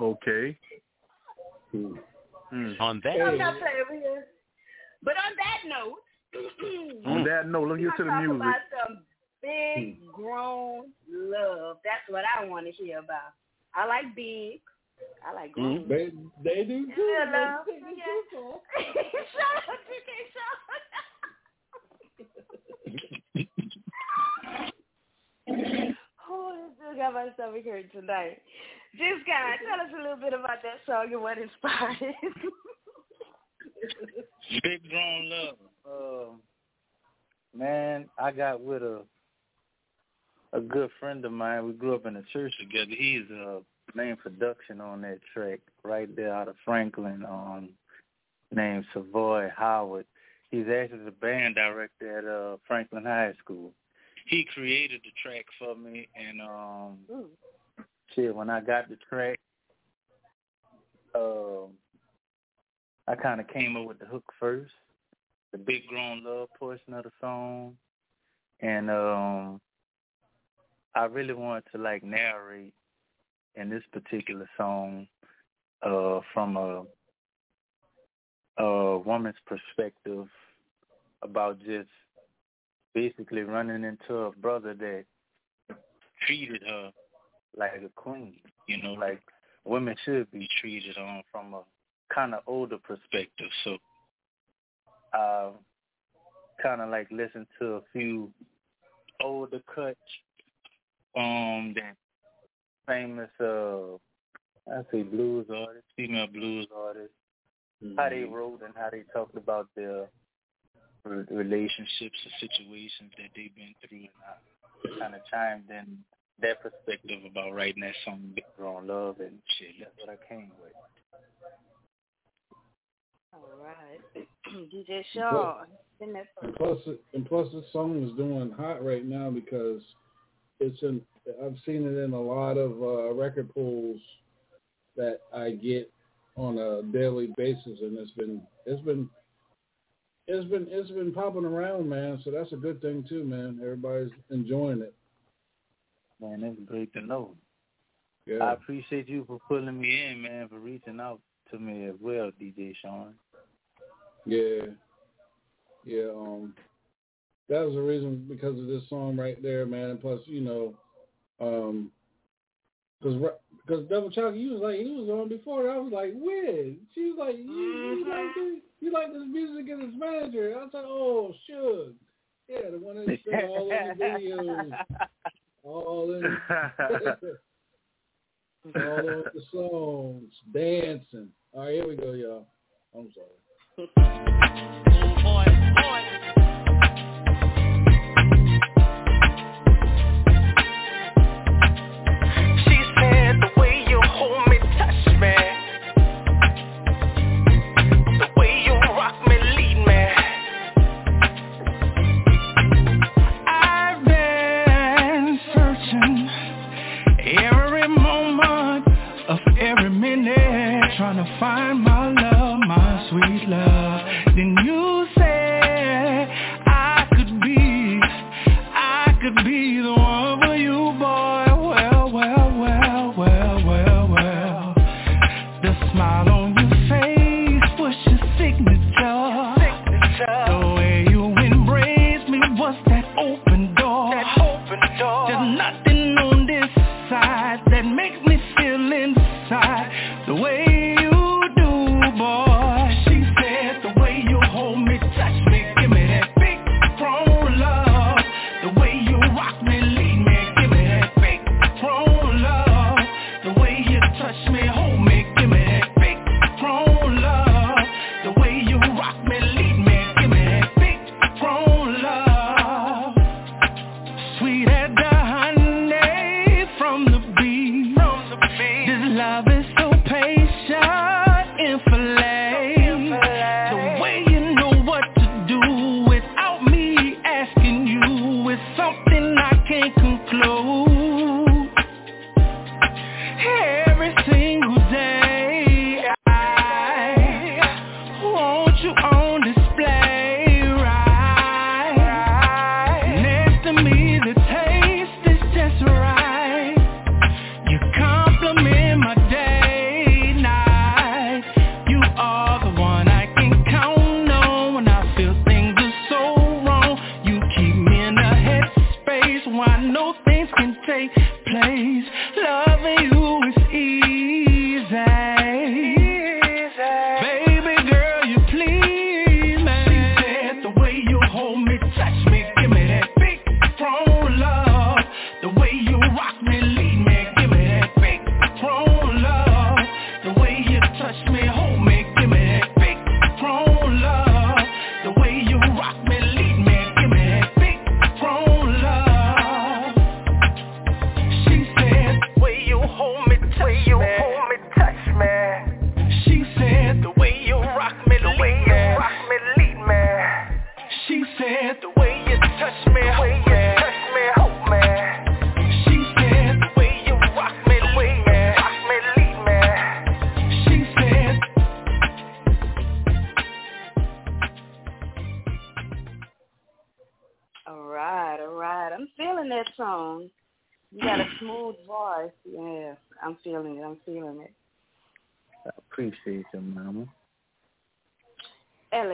Okay. Mm. On that I'm not playing with you. But on that note, On that note, let's get to the music. about some big grown love. That's what I want to hear about. I like big. I like grown. Mm-hmm. They they do too. Yeah, They love. take the Yeah. truth off. Shut up, DJ Shaw. oh, I still got my stomach hurt tonight. This guy, tell us a little bit about that song and what inspired it. Big grown love. Uh, man, I got with a a good friend of mine. We grew up in a church together. He's uh main production on that track right there out of Franklin, um, named Savoy Howard. He's actually the band director at uh Franklin High School. He created the track for me and um shit, when I got the track, um I kind of came up with the hook first, the big grown love portion of the song, and um, I really wanted to like narrate in this particular song uh, from a a woman's perspective about just basically running into a brother that treated her like a queen. You know, like women should be treated on from a kind of older perspective. So I kind of like listened to a few older cuts um that famous uh I say blues artists, female blues artists, how they wrote and how they talked about their relationships or situations that they've been through and I kind of chimed in their perspective about writing that song Big Grown Love and shit. That's what I came with. All right. DJ Shaw. And plus, and plus, this song is doing hot right now because it's in. I've seen it in a lot of uh, record pools that I get on a daily basis, and it's been it's been it's been it's been popping around, man. So that's a good thing too, man. Everybody's enjoying it. Man, that's great to know. Yeah. I appreciate you for pulling me in, man, for reaching out to me as well, DJ Sean. yeah, yeah. Um, that was the reason because of this song right there, man. And plus, you know, um, because Because Double you was like, he was on before. I was like, when? She was like, you, you like this? You like this music and his manager? I was like, oh, sure. Yeah, the one that's been all in the videos, all in, all over the songs, dancing. All right, here we go, y'all. I'm sorry. She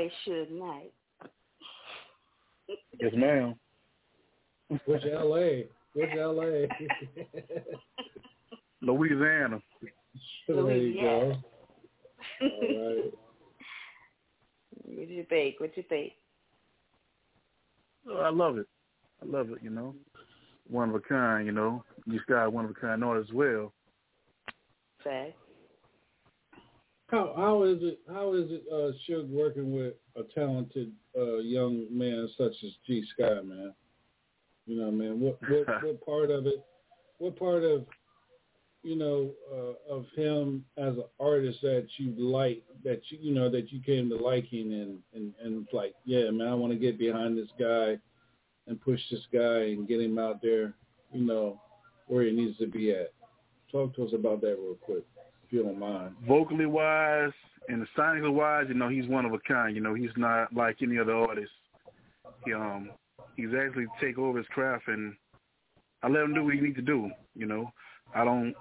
LA Suge Knight. Yes, ma'am. Which L.A.? Which L.A.? Louisiana. there you go. All right. What you think? What you think? Oh, I love it. I love it, you know. One of a kind, you know. You got one of a kind art as well. Fact. How how is it how is it uh Suge working with a talented uh young man such as G Sky, man? You know, man, what what what part of it what part of you know, uh, of him as an artist that you like that you you know, that you came to liking and, and, and it's like, yeah, man, I wanna get behind this guy and push this guy and get him out there, you know, where he needs to be at. Talk to us about that real quick, if you mind. Vocally wise and sonically wise, you know, he's one of a kind. You know, he's not like any other artist. He um he's actually take over his craft and I let him do what he needs to do, you know. I don't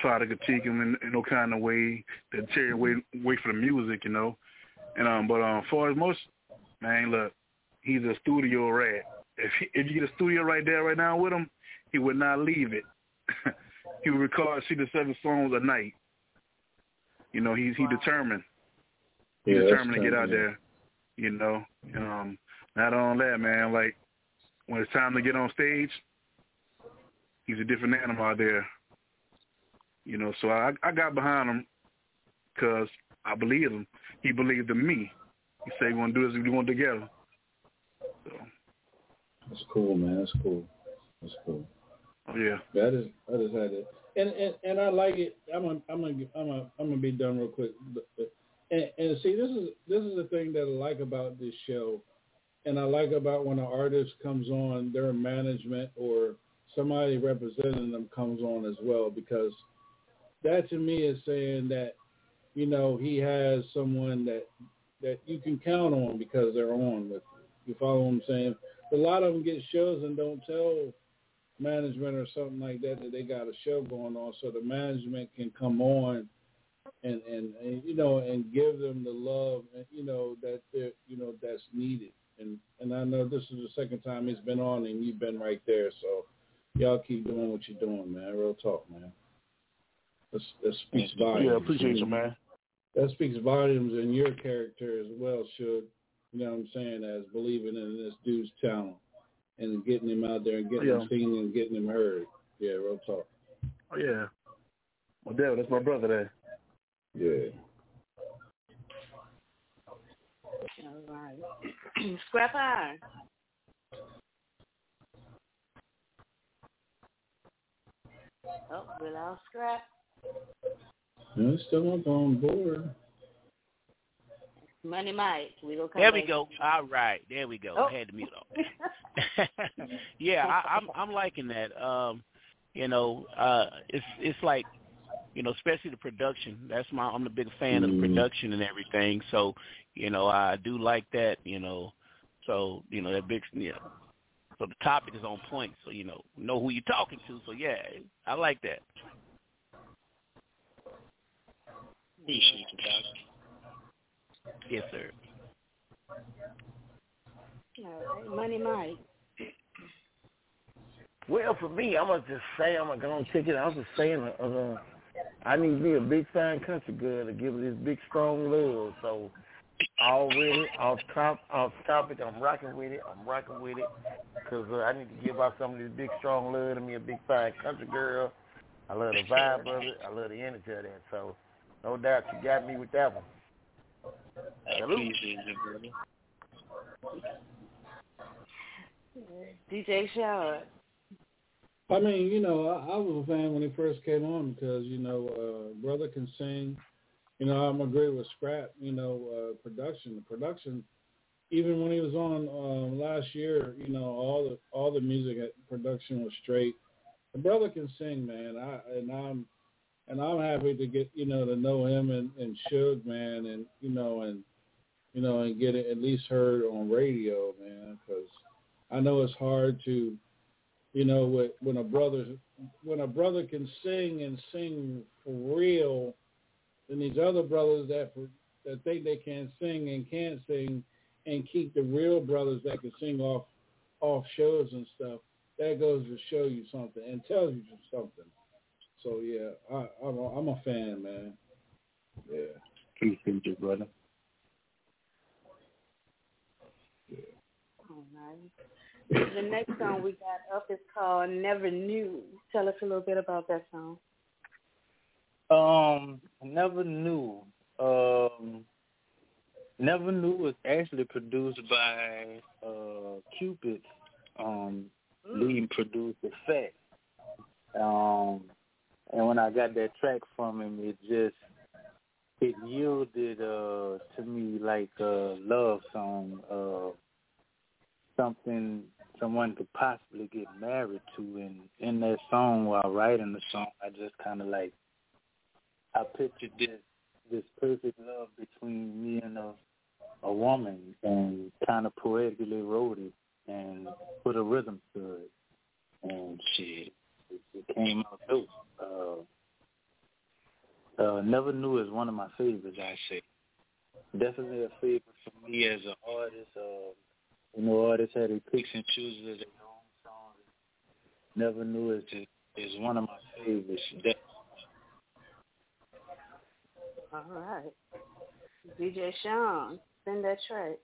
try to critique him in, in no kind of way that tear away away from the music, you know. And um but um far as most man, look, he's a studio rat. If he, if you get a studio right there right now with him, he would not leave it. he would record see the seven songs a night. You know, he's he determined. He's Yeah, determined to get out man. there. You know, um, not on that man. Like when it's time to get on stage, he's a different animal out there. You know, so I I got behind him because I believed him. He believed in me. He said, "We want to do this. We want together." That's cool, man. That's cool. That's cool. Oh yeah. That is I just had it, and and and I like it. I'm gonna I'm gonna I'm gonna I'm gonna be done real quick. And, and see, this is this is the thing that I like about this show, and I like about when an artist comes on, their management or somebody representing them comes on as well, because that to me is saying that you know he has someone that that you can count on because they're on with you. You follow what I'm saying? A lot of them get shows and don't tell management or something like that that they got a show going on so the management can come on and and, and you know and give them the love and you know that they you know that's needed. And and I know this is the second time he's been on and you've been right there so y'all keep doing what you're doing man. Real talk man. That that speaks volumes. Yeah, appreciate you, man. that speaks volumes in your character as well should you know what I'm saying? As believing in this dude's talent and getting him out there and getting him Yeah. seen and getting him heard. Yeah, real talk. Oh yeah. Well, Dale, that's my brother there. Yeah. Oh, all right. Scrap iron. Oh, we lost scrap. No, it's still up on board. Money Mike. We gonna come There we back. go. All right, there we go. Oh. I had to mute off. yeah, I, I'm I'm liking that. Um, you know, uh, it's it's like, you know, especially the production. That's my I'm the big fan of the Mhm. production and everything. So, you know, I do like that. You know, so you know that big. Yeah. So the topic is on point. So you know know who you're talking to. So yeah, I like that. Appreciate you, Doc. Yes, sir. All right. Money Mike. Well, for me, I'm gonna just say I'm gonna go and check it. I was just saying, uh, uh, I need me a big fine country girl to give it this big strong love. So already off top, off topic, I'm rocking with it. I'm rocking with it because uh, I need to give out some of this big strong love to me a big fine country girl. I love the vibe of it. I love the energy of that. So no doubt you got me with that one. I appreciate you, brother. DJ Shard. I mean, you know, I, I was a fan when he first came on because you know, uh, brother can sing. You know, I'm agree with Scrap. You know, uh, production, the production. Even when he was on um, last year, you know, all the all the music at production was straight. The brother can sing, man. I and I'm and I'm happy to get you know to know him and and Suge, man, and you know and you know and get it at least heard on radio, man, because I know it's hard to you know, when a brother when a brother can sing and sing for real, then these other brothers that for, that think they can sing and can't sing, and keep the real brothers that can sing off off shows and stuff. That goes to show you something and tells you something. So yeah, I, I'm a, I'm a fan, man. Yeah. Appreciate you, brother. All right. The next song we got up is called Never Knew. Tell us a little bit about that song. Um, never knew. Um, never knew was actually produced by uh Cupid, um, lead producer Fat. Um, and when I got that track from him, it just it yielded uh to me like a love song, uh, something someone could possibly get married to. And in that song, while writing the song, I just kind of like I pictured this this perfect love between me and a a woman, and kind of poetically wrote it and put a rhythm to it, and shit, it, it came out dope. Uh, uh, Never Knew is one of my favorites, I say. Definitely a favorite for me as an artist. Uh, you know, artists had their picks and chooses their own songs. Never Knew is just, is one of my favorites. That, all right. DJ Sean, send that track.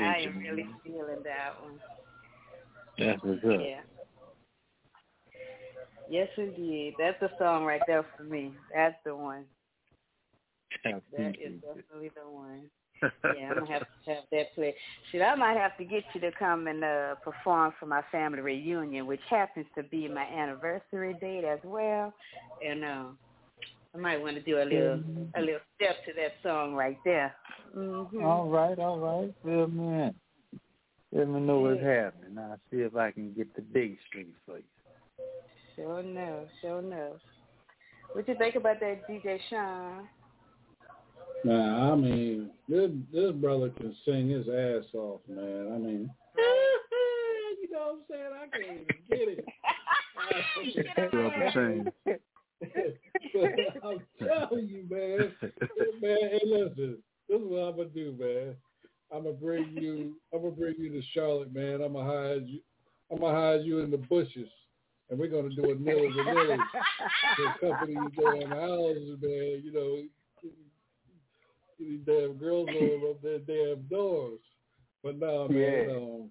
I am really feeling that one. That's what's up. Yeah. Yes, indeed. That's a song right there for me. That's the one. That is definitely the one. yeah, I'm gonna have to have that play. Should I might have to get you to come and uh perform for my family reunion, which happens to be my anniversary date as well. And uh I might want to do a little mm-hmm. a little mm-hmm. step to that song right there. Mm-hmm. All right, all right, fill me in. Let me know what's happening. I'll see if I can get the big string for you. Sure no, sure no. What you think about that DJ Sean? Nah, I mean this this brother can sing his ass off, man. I mean, you know what I'm saying? I can't even get it. Drop a. I'm telling you, man. Man, hey, listen. This is what I'm gonna do, man. I'm gonna bring you. I'm gonna bring you to Charlotte, man. I'm gonna hide you. I'm gonna hide you in the bushes, and we're gonna do a nilly to nilly to accompany you damn houses, man. You know, these damn girls over up their damn doors. But no, man. Yeah. Um,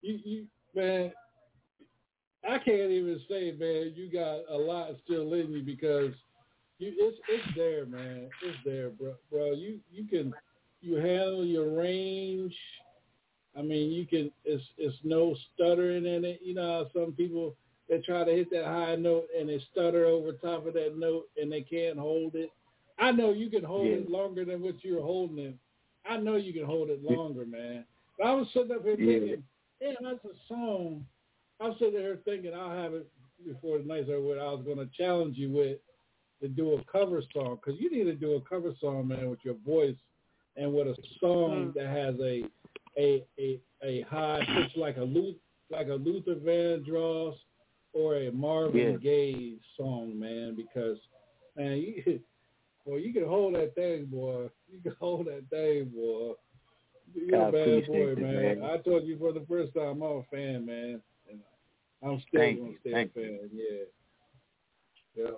you, you, man. I can't even say, man. You got a lot still in you because you it's it's there, man. It's there, bro. Bro, you you can you handle your range. I mean, you can. It's it's no stuttering in it. You know how some people they try to hit that high note and they stutter over top of that note and they can't hold it. I know you can hold Yeah. it longer than what you're holding it. I know you can hold it longer, man. But I was sitting up here Yeah. thinking, damn, that's a song. I was sitting here thinking I'll have it before the night's over. with. I was going to challenge you with to do a cover song because you need to do a cover song, man, with your voice and with a song mm-hmm. that has a a a, a high pitch like a Luther, like a Luther Vandross or a Marvin Yeah. Gaye song, man. Because man, you boy, you can hold that thing, boy. You can hold that thing, boy. You're a bad boy, it, man. man. I told you for the first time, I'm a fan, man. And I'm still Thank gonna you, stay thank a fan. Yeah. Yeah.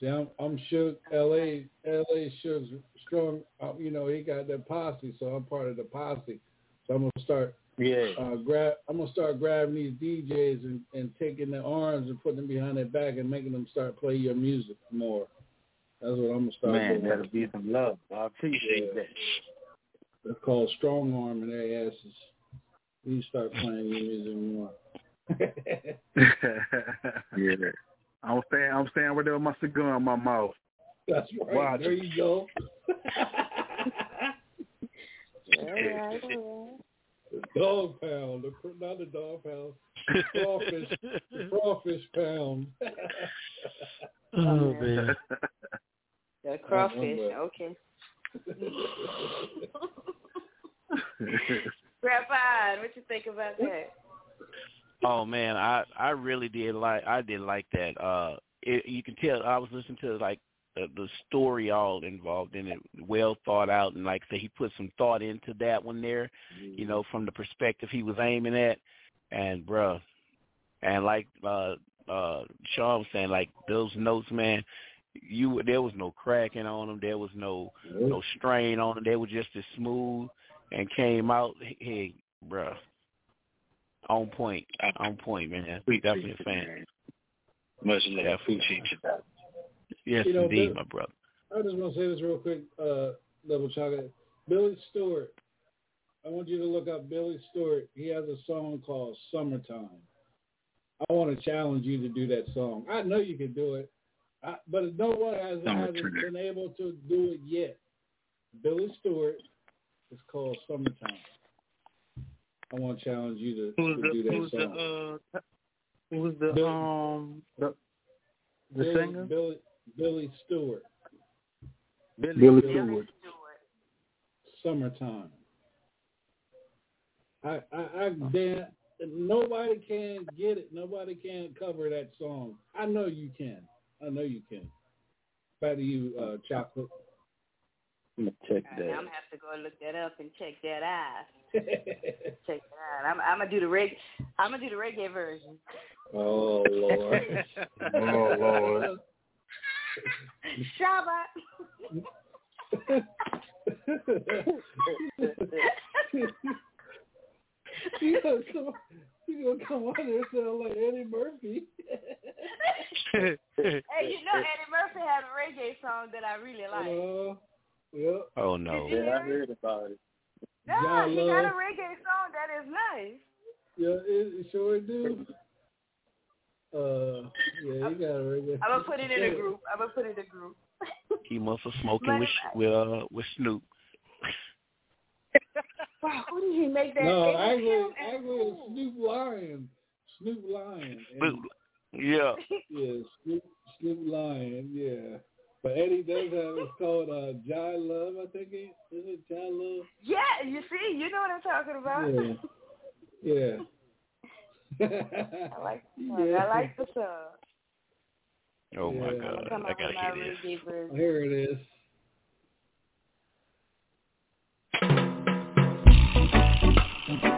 See, I'm I'm shook. L.A. L.A. shook strong. Uh, you know, he got that posse, so I'm part of the posse. So I'm gonna start. Yeah. Uh, grab. I'm gonna start grabbing these DJs and, and taking their arms and putting them behind their back and making them start play your music more. That's what I'm gonna start Man, doing. that'll be some love. I appreciate Yeah. that. It's called strong arming their asses. You start playing your music more. yeah. I'm staying. I'm staying right there with my cigar in my mouth. That's right. Watch there you go. All right, all The dog pound, the, cr- not the dog pound, the crawfish, the crawfish pound. Oh man. The crawfish. Okay. Grandpa, what you think about that? Oh man, I I really did like I did like that. Uh, it, you can tell I was listening to like the, the story all involved in it, well thought out, and like I say, he put some thought into that one there. You know, from the perspective he was aiming at, and bruh, and like uh uh Sean was saying, like those notes, man. You there was no cracking on them. There was no no strain on them. They were just as smooth and came out. Hey, bruh, on point, on point, man. We definitely a fan. Much love. Definitely. Appreciate you. Yes, You know, indeed, Bill- my brother. I just want to say this real quick, uh, Double Chocolate. Billy Stewart. I want you to look up Billy Stewart. He has a song called Summertime. I want to challenge you to do that song. I know you can do it, I, but no one has hasn't been able to do it yet. Billy Stewart. It's called Summertime. I want to challenge you to, Who's to the do that who's song. the uh who's the Bill- um the the Billy, singer? Billy, Billy Stewart. Billy, Billy Stewart. Stewart. Summertime. I, I, I damn, nobody can get it. Nobody can cover that song. I know you can. I know you can. Back to you, uh, Chocolate. I'm gonna check that. I'm gonna have to go and look that up and check that out. Check that out. I'm, I'm gonna do the reg. I'm gonna do the reggae version. oh Lord. Oh Lord. Shabba. you gonna come, you gonna come on there and sound like Eddie Murphy. Hey, you know Eddie Murphy had a reggae song that I really like. uh, yeah. Oh no. Yeah, I heard about it. No, John he got a reggae song that is nice. Yeah, it, it sure do. Uh, yeah, you got a reggae. I'm gonna put it in a group. I'm gonna put it in a group. He must have smoking with with uh, with Snoop. Wow, who did he make that? No, It was actually, him and actually, it's Snoop Lion. Snoop Lion. And- Snoop. Yeah. Yeah, Snoop, Snoop Lion, yeah. But Eddie does have it's called uh Jai Love, I think it is it Jai Love? Yeah, you see, you know what I'm talking about. Yeah. Yeah. I like the song. I like the song. Oh my God, I gotta my hear this. reggae. Here it is. Hear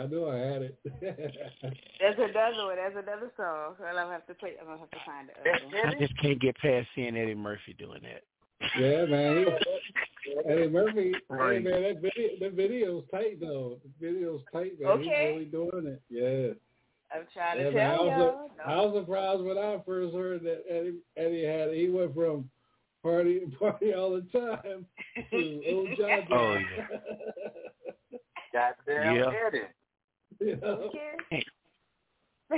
I know I had it. That's another one. That's another song. Well, I'm gonna have to play. I'm gonna have to find it. I just can't get past seeing Eddie Murphy doing that. yeah, man. Eddie Murphy, Right. hey man, that video that video's tight though. The video's tight, man. Okay. He's really doing it. Yeah. I'm trying Yeah, to man, I tell was, y'all. I was surprised when I first heard that Eddie, Eddie had. He went from party party all the time to old John. Oh, oh Goddamn Yeah. Eddie. You know? Okay.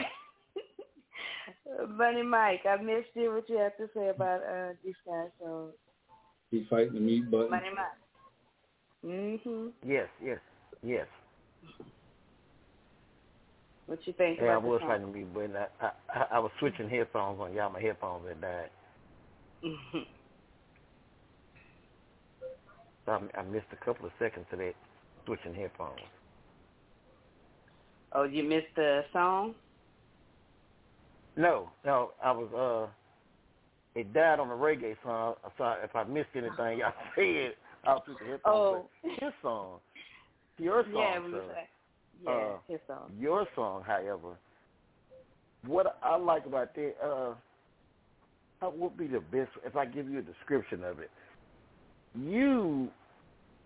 Bunny Mike, I missed you. What you have to say about uh this guy? So He fighting the meat button. Bunny Mike. Mhm. Yes, yes, yes. What you think Yeah, I about was the fighting me, but I, I I was switching headphones on y'all. My headphones had died. song? So I, I missed a couple of seconds of that switching headphones. Oh, you missed the song? No, no, I was uh, it died on the reggae song. So if I missed anything y'all said, I'll switch the headphones. Oh. His song, your song, yeah, we sir, like, yeah, uh, his song. your song, however, what I like about that, uh, what would be the best if I give you a description of it? You,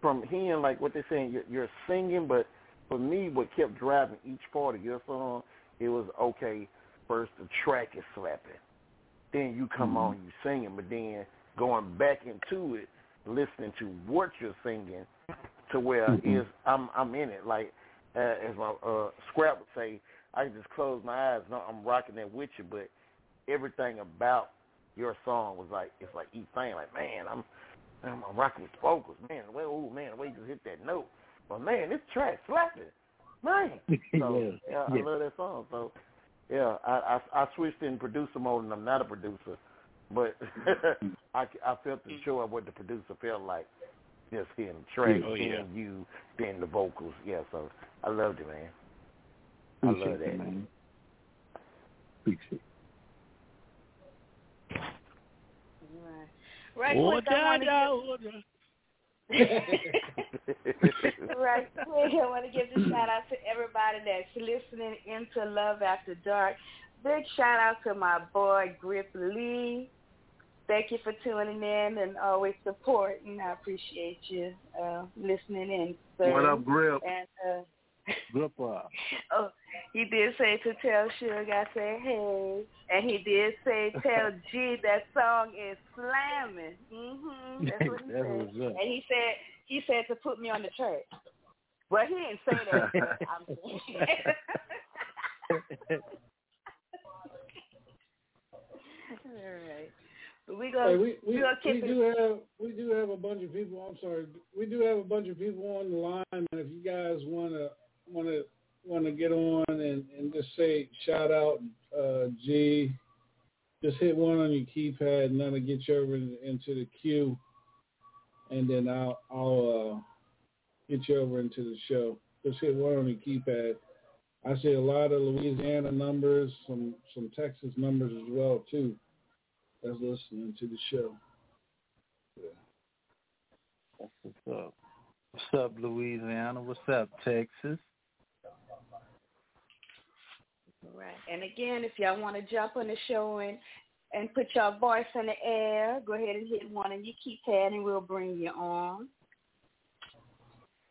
from hearing like what they're saying, you're, you're singing, but for me, what kept driving each part of your song, it was okay. First, the track is slapping, then you come on, you singing, but then going back into it, listening to what you're singing, to where Mhm. is I'm I'm in it. Like uh, as my uh, scrap would say, I can just close my eyes. No, I'm rocking that with you, but everything about your song was like it's like each thing. Like man, I'm I'm, I'm rocking with the vocals, man. The way, oh man, the way you just hit that note. But man, this track slapping, man. So Yeah, yeah, I yeah. love that song. So yeah, I, I I switched in producer mode, and I'm not a producer, but I I felt the joy of what the producer felt like. Just hearing the track, Oh, yeah. hearing you, being the vocals. Yeah, so I loved it, man. I Appreciate love it, that. man. Appreciate Right. Right Oh, quick, I ja, to ja, oh, ja. Right quick, I want to give a shout out to everybody that's listening into Love After Dark. Big shout out to my boy Grip Lee. Thank you for tuning in and always supporting. I appreciate you uh, listening in. Sir. What up, Grip? And uh, Grip up. oh, he did say to tell Suge, I said hey, and he did say tell G that song is slamming. Mhm, that's what he That's said. And he said he said to put me on the track. Well, he didn't say that. but I'm All right. But we gonna Hey, we we, gonna we it- do have we do have a bunch of people. I'm sorry, we do have a bunch of people on the line. And if you guys wanna wanna wanna get on and, and just say shout out uh, G, just hit one on your keypad and that'll get you over into the queue, and then I'll I'll uh, get you over into the show. Just hit one on your keypad. I see a lot of Louisiana numbers, some some Texas numbers as well too that's listening to the show. That's what's up. What's up, Louisiana? What's up, Texas? Right. And again, if y'all want to jump on the show and and put your voice in the air, go ahead and hit one and you keep pad and we'll bring you on.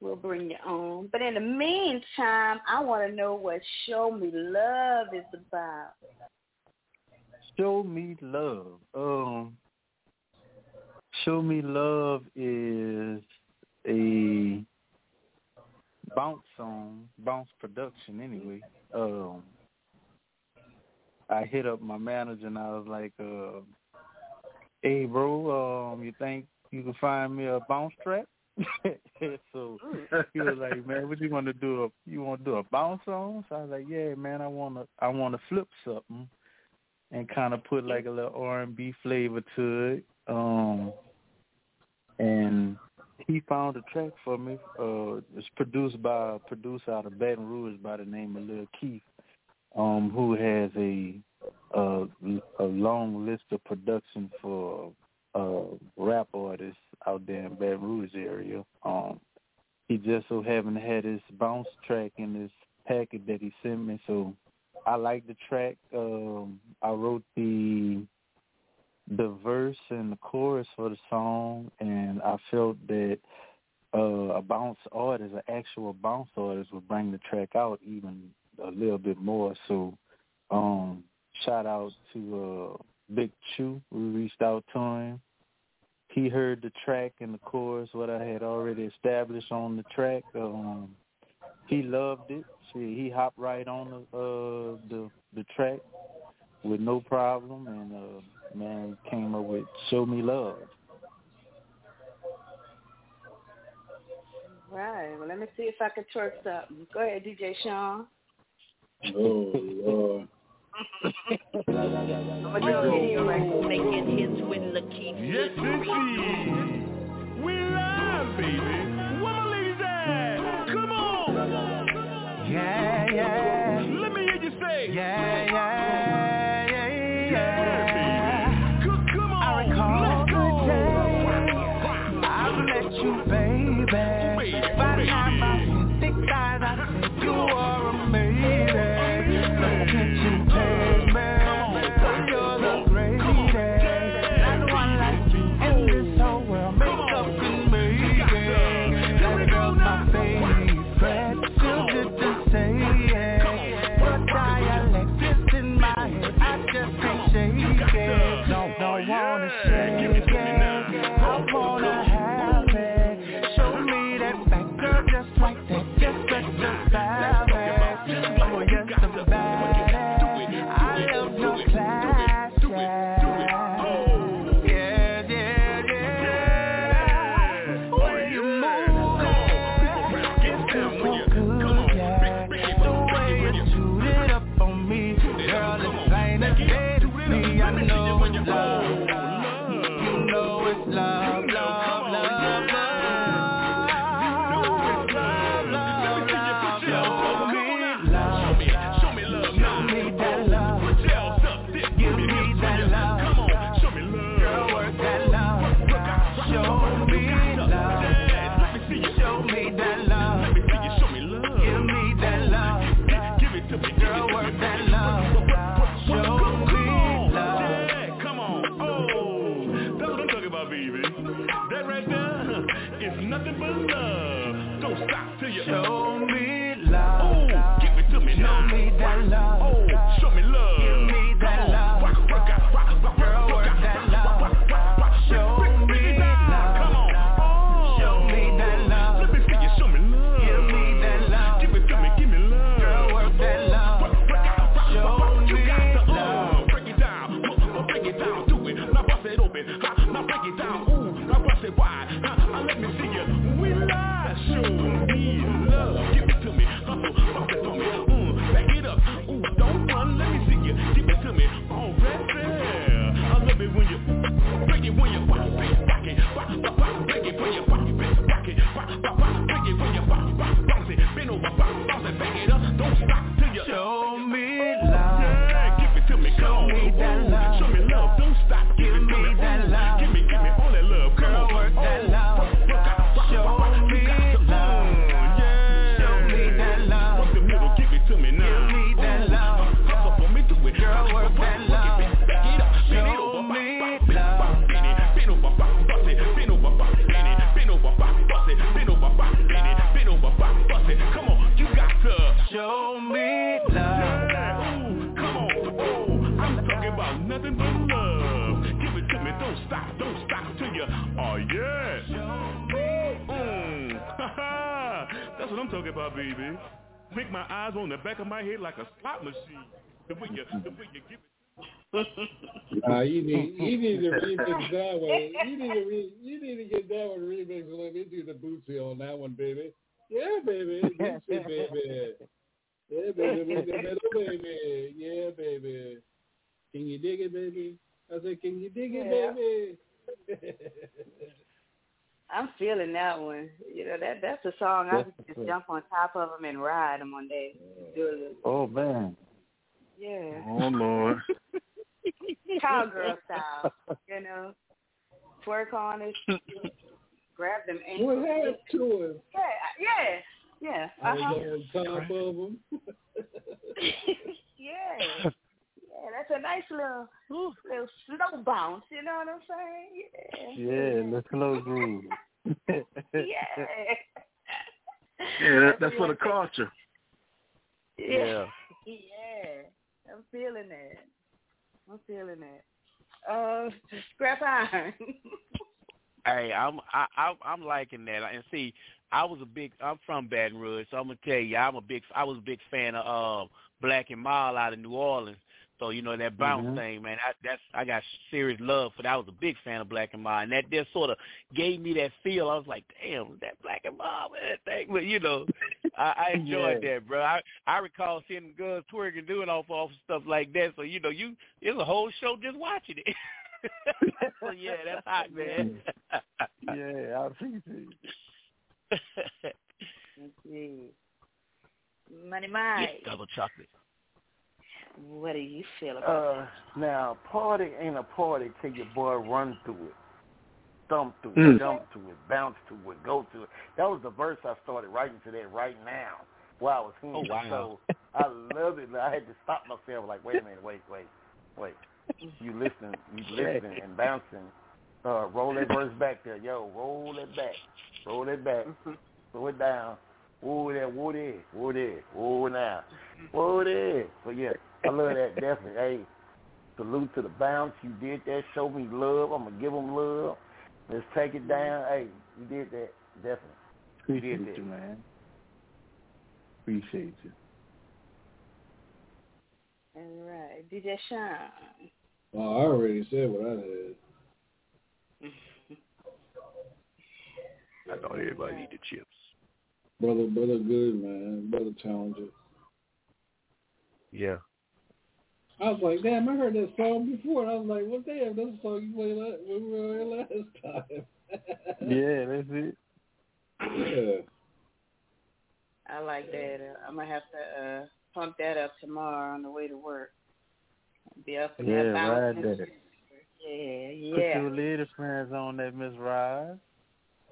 We'll bring you on. But in the meantime, I want to know what Show Me Love is about. Show Me Love. Um, Show Me Love is a bounce song, bounce production anyway. Um, I hit up my manager and I was like, uh, "Hey, bro, um, you think you can find me a bounce track?" so he was like, "Man, what you want to do? A, you want to do a bounce song?" So I was like, "Yeah, man, I want to, I want to flip something and kind of put like a little R and B flavor to it." Um, and he found a track for me. Uh, it's produced by a producer out of Baton Rouge by the name of Lil Keith um, who has a, a a long list of production for uh, rap artists out there in Baton Rouge area. Um, he just so happened to have his bounce track in this packet that he sent me, so I like the track. Um, I wrote the the verse and the chorus for the song, and I felt that uh, a bounce artist, an actual bounce artist, would bring the track out even a little bit more. So um shout out to uh Big Chew. We reached out to him. He heard the track and the chorus, what I had already established on the track. Um he loved it. See, he hopped right on the uh the the track with no problem and uh man came up with Show Me Love. Right. Well, let me see if I can twerk something. Go ahead, DJ Sean. Oh Lord. I'm gonna go ahead. Making hits with Lakeith. Yes, indeed. We live, baby. Where my ladies at? Come on. Yeah, yeah. Let me hear you say. Yeah, That's what I'm talking about, baby. Make my eyes on the back of my head like a slot machine. The way you, the way you give it. Nah, you need you need to remix that one. You need to re, you need to get that one remixed let me do the bootsy on that one, baby. Yeah, baby, bootsy, baby. Yeah, baby, with the middle, baby. Yeah, baby. Can you dig it, baby? I said, can you dig it, baby? I'm feeling that one. You know that that's a song I could just jump on top of them and ride them one day. Do Oh man. yeah, Oh Lord. cowgirl style. You know, twerk on it, grab them What ankles. happened to him? Yeah, yeah, yeah. Uh-huh. was on top of him. yeah. Yeah, that's a nice little little slow bounce, you know what I'm saying? Yeah. Yeah, the slow groove. Yeah. Yeah, that, that's for the culture. Yeah. Yeah. I'm feeling that. I'm feeling that. Uh scrap iron. Hey, I'm I, I I'm liking that. And see, I was a big. I'm from Baton Rouge, so I'm gonna tell you, I'm a big. I was a big fan of uh, Black and Mild out of New Orleans. So you know that bounce Mhm. thing, man. I, that's I got serious love for that. I was a big fan of Black and Mild, and that just sort of gave me that feel. I was like, damn, that Black and Mild, man, that thing. But you know, I, I enjoyed Yeah. that, bro. I I recall seeing girls twerking, doing all off stuff like that. So you know, you it's a whole show just watching it. so yeah, that's hot, man. yeah, I appreciate it. Indeed. Money Mike, Double chocolate. What do you feel about Uh, now, party ain't a party till your boy run through it, thump through Mm. it, jump through it, bounce through it, go through it. That was the verse I started writing to that right now while I was hearing Oh, wow. So I loved it. I had to stop myself like, wait a minute, wait, wait, wait. You listening, you listening and bouncing. Uh, roll that verse back there. Yo, roll it back. Roll it back. Slow it down. Whoa there, whoa there, whoa there, whoa now. Whoa there. So yeah, I love that definitely. Hey, salute to the bounce. You did that. Show me love. I'm gonna give them love. Let's take it down. Hey, you did that. Definitely. You did Appreciate that. you, man. Appreciate you. All right. DJ Sean. Oh, I already said what I had. I thought everybody needed chips. Brother, brother, good man. Brother, talented. Yeah. I was like, damn, I heard that song before. And I was like, well, damn, that's the song you played la- when we were here last time. Yeah, that's it. yeah. I like that. Uh, I'm gonna have to uh pump that up tomorrow on the way to work. Be up in Yeah, that bounce. ride that. Yeah, yeah. Put yeah. your little friends on that, Miss Rise.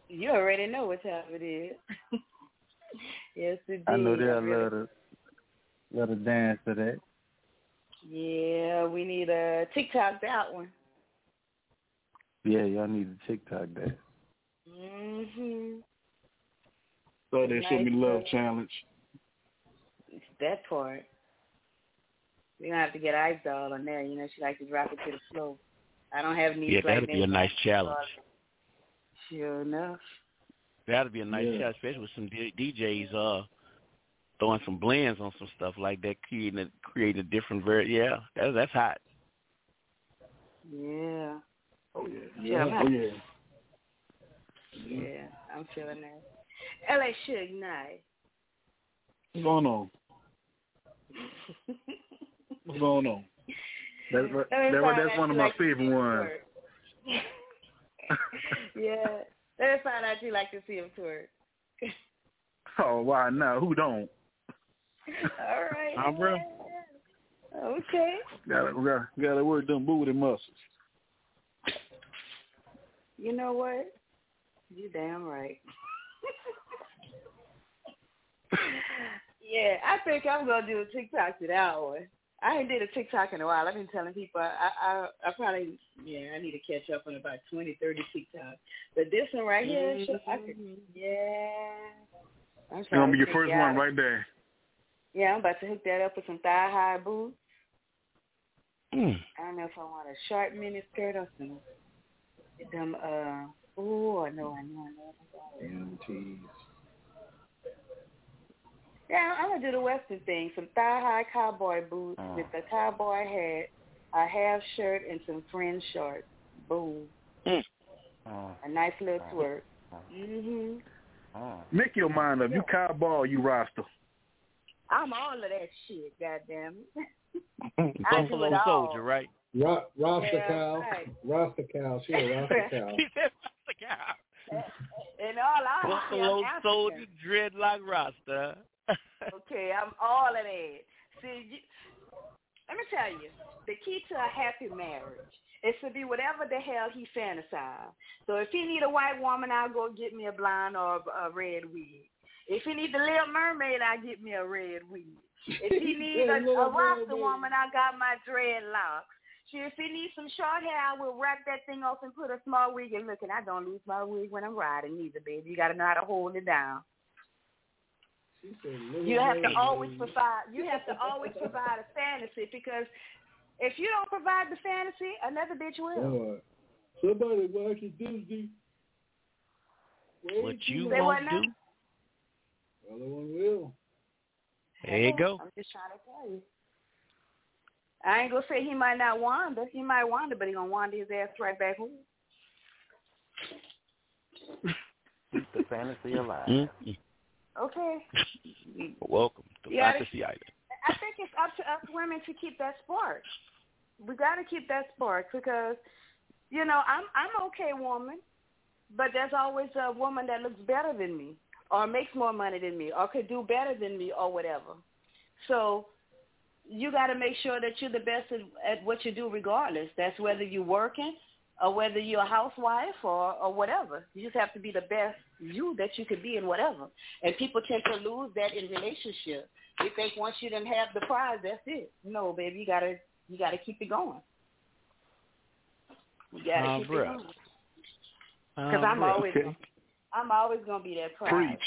You already know what time it is. yes, indeed. I know they'll I really- love to love to dance to that. Yeah, we need a TikTok that one. Yeah, y'all need to TikTok that. Mhm. So they show me love challenge. It's that part. We're gonna have to get Ice Doll on there. You know, she likes to drop it to the floor. I don't have knees Yeah, that'd be a nice challenge. Sure enough. That'd be a nice Yeah. challenge, especially with some D- DJs uh throwing some blends on some stuff like that, creating a creating a different ver Yeah, that's that's hot. Yeah. Oh yeah. Oh, yeah. Oh yeah. Yeah, I'm feeling that. LA Suge Knight. What's going on? What's going on? That, that, that, that's one of my favorite ones. yeah. Let us find out you like to see him twerk. Oh, why not? Who don't? All right. Huh, bro? Okay. Gotta, gotta, gotta work them booty muscles. You know what? You damn right. yeah, I think I'm gonna do a TikTok to that one. I ain't did a TikTok in a while. I've been telling people I I I probably yeah I need to catch up on about twenty thirty TikToks. But this one right here, Mhm. I could, yeah. I'm It's gonna be your first one right there. Yeah, I'm about to hook that up with some thigh high boots. Mm. I don't know if I want a short mini skirt or some them uh oh I know I know I know. Tees. Yeah, I'm gonna do the western thing. Some thigh high cowboy boots Oh. with a cowboy hat, a half shirt and some fringe shorts. Boom. Oh, A nice little twerk. Mhm. oh. Make your mind up. You cowboy, you roster. I'm all of that shit, goddamn it. I do Buffalo. Soldier, right? Ro- Rasta Yeah, cow. right. Rasta cow. She a Rasta cow. he said Rasta cow. And all I Buffalo I'm African. Soldier, dreadlock Rasta. Okay, I'm all of that. See, you, let me tell you, the key to a happy marriage is to be whatever the hell he fantasized. So if he need a white woman, I'll go get me a blonde or a, a red wig. If he need the little mermaid, I'll get me a red wig. If he need a, a Rasta woman, I got my dreadlocks. See, if he needs some short hair, I will wrap that thing off and put a small wig and look, and I don't lose my wig when I'm riding either, baby. You got to know how to hold it down. You have to always provide. You have to always provide a fantasy because if you don't provide the fantasy, another bitch will. Boy, somebody watch it Disney. What you Say what won't now? do, Other one will. there you go. I'm just trying to tell you. I ain't gonna say he might not wander. He might wander, but he gonna wander his ass right back home. The fantasy alive. Mm-mm. Okay. Welcome to Yeah, Fantasy Island. I think it's up to us women to keep that spark. We got to keep that spark because, you know, I'm I'm okay woman, but there's always a woman that looks better than me, or makes more money than me, or could do better than me, or whatever. So you got to make sure that you're the best at, at what you do, regardless. That's whether you're working or whether you're a housewife or or whatever. You just have to be the best you that you could be in whatever. And people tend to lose that in relationships. They think once you done have the prize, that's it. No, baby, you gotta you gotta keep it going. You gotta Oh, keep bruh. it going. Because I'm bruh. always Okay. I'm always gonna be that prize. Preach.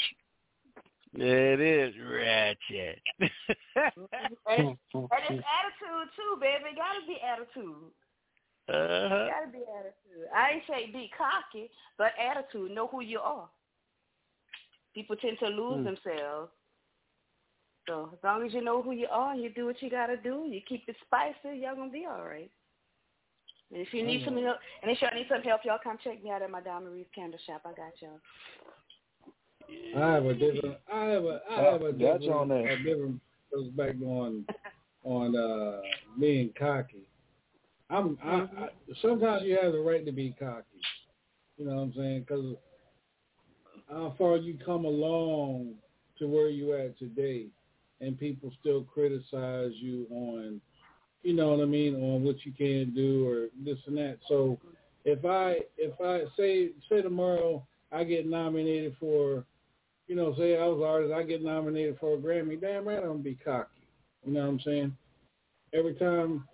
It is ratchet. And, it's, and it's attitude too, baby. It gotta be attitude. Uh-huh. Gotta be attitude. I ain't say be cocky, but attitude. Know who you are. People tend to lose Hmm. themselves. So as long as you know who you are and you do what you gotta do, you keep it spicy, y'all gonna be all right. And if you need some help, and if y'all need some help, y'all come check me out at my Diamond Reef Candle Shop. I got y'all. I have a different. I have a. I have a different. you on that. A different perspective on on uh being cocky. I'm. I, I, sometimes you have the right to be cocky. You know what I'm saying? Because how far you come along to where you at today, and people still criticize you on, you know what I mean, on what you can do or this and that. So if I if I say say tomorrow I get nominated for, you know, say I was artist, I get nominated for a Grammy, damn right I'm gonna be cocky. You know what I'm saying? Every time,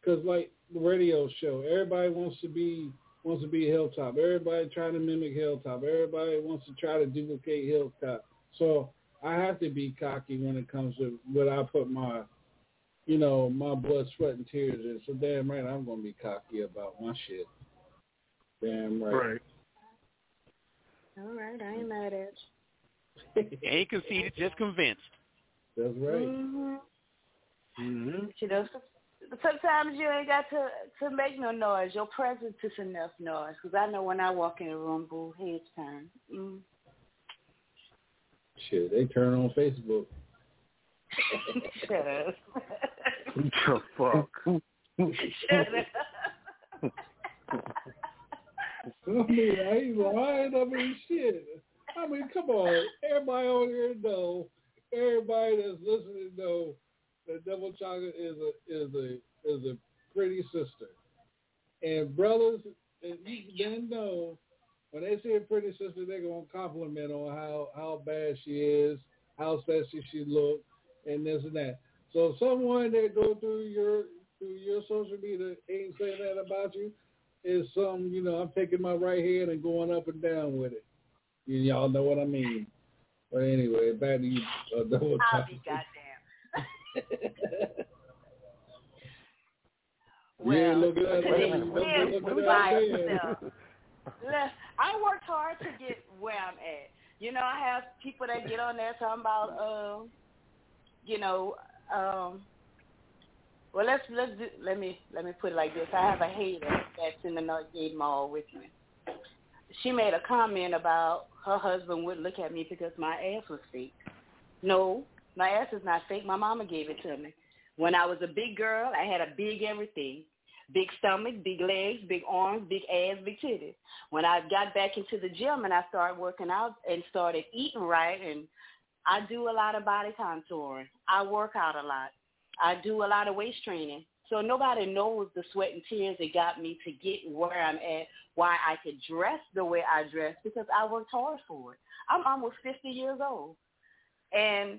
because like the radio show, everybody wants to be wants to be Hilltop. Everybody trying to mimic Hilltop. Everybody wants to try to duplicate Hilltop. So I have to be cocky when it comes to what I put my, you know, my blood, sweat, and tears in. So damn right I'm gonna be cocky about my shit. Damn right. Right. All right, I ain't mad at it. Ain't conceited, just convinced. That's right. Mm-hmm. Mm-hmm. You know, sometimes you ain't got to to make no noise. Your presence is enough noise. Because I know when I walk in a room, boo, heads turn. Mm. Shit, they turn on Facebook. Shut up. The fuck. Shut up. I mean, I ain't lying. I mean, shit. I mean, come on. Everybody on here know. Everybody that's listening know that Double Chocolate is a is a is a pretty sister. And brothers, and you then know when they see a pretty sister, they're gonna compliment on how how bad she is, how sexy she look, and this and that. So someone that go through your through your social media ain't saying that about you is some, you know, I'm taking my right hand and going up and down with it. You, y'all know what I mean. But anyway, back to you, uh, double I'll be goddamn. Well, looking at today, that. yeah, look at that man. I worked hard to get where I'm at. You know, I have people that get on there talking about, uh, you know, um, well, let's let's do, let me let me put it like this. I have a hater that's in the Northgate Mall with me. She made a comment about her husband would look at me because my ass was fake. No, my ass is not fake. My mama gave it to me. When I was a big girl, I had a big everything. Big stomach, big legs, big arms, big ass, big titties. When I got back into the gym and I started working out and started eating right and I do a lot of body contouring. I work out a lot. I do a lot of waist training. So nobody knows the sweat and tears that got me to get where I'm at, why I could dress the way I dress because I worked hard for it. I'm almost 50 years old. And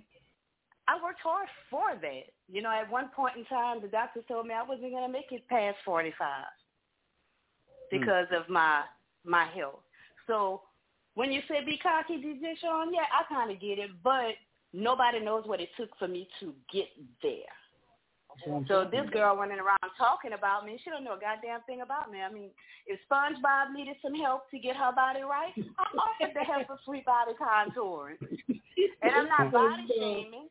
I worked hard for that. You know, at one point in time, the doctor told me I wasn't going to make it past 45 because hmm. of my my health. So when you say be cocky, DJ Sean, yeah, I kind of get it, but nobody knows what it took for me to get there. So this girl running around talking about me, she don't know a goddamn thing about me. I mean, if SpongeBob needed some help to get her body right, I offered to help with free body contouring. And I'm not body shaming.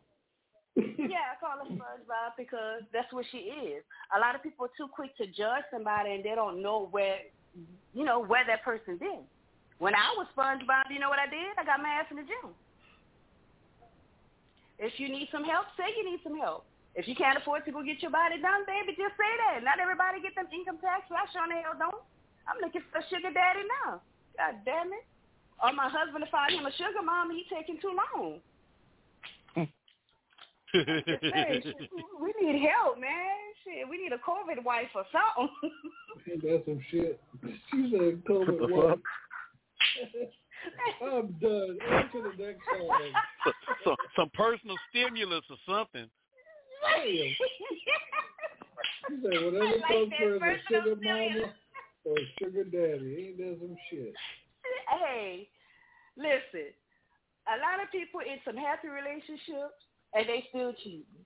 Yeah, I call her SpongeBob because that's what she is. A lot of people are too quick to judge somebody and they don't know where, you know, where that person been. When I was SpongeBob, you know what I did? I got my ass in the gym. If you need some help, say you need some help. If you can't afford to go get your body done, baby, just say that. Not everybody get them income tax. I sure the hell don't. I'm looking for a sugar daddy now. God damn it. Or my husband to find him a sugar mama, he taking too long. Hey, we need help, man. Shit, we need a COVID wife or something. Ain't that some shit? She said What the COVID fuck? One. I'm done. On to the next song. So, so, some personal stimulus or something. Damn. She said whatever like comes that first, a personal sugar mama or sugar daddy. Ain't that some shit? hey, listen. A lot of people in some happy relationships and they still cheating.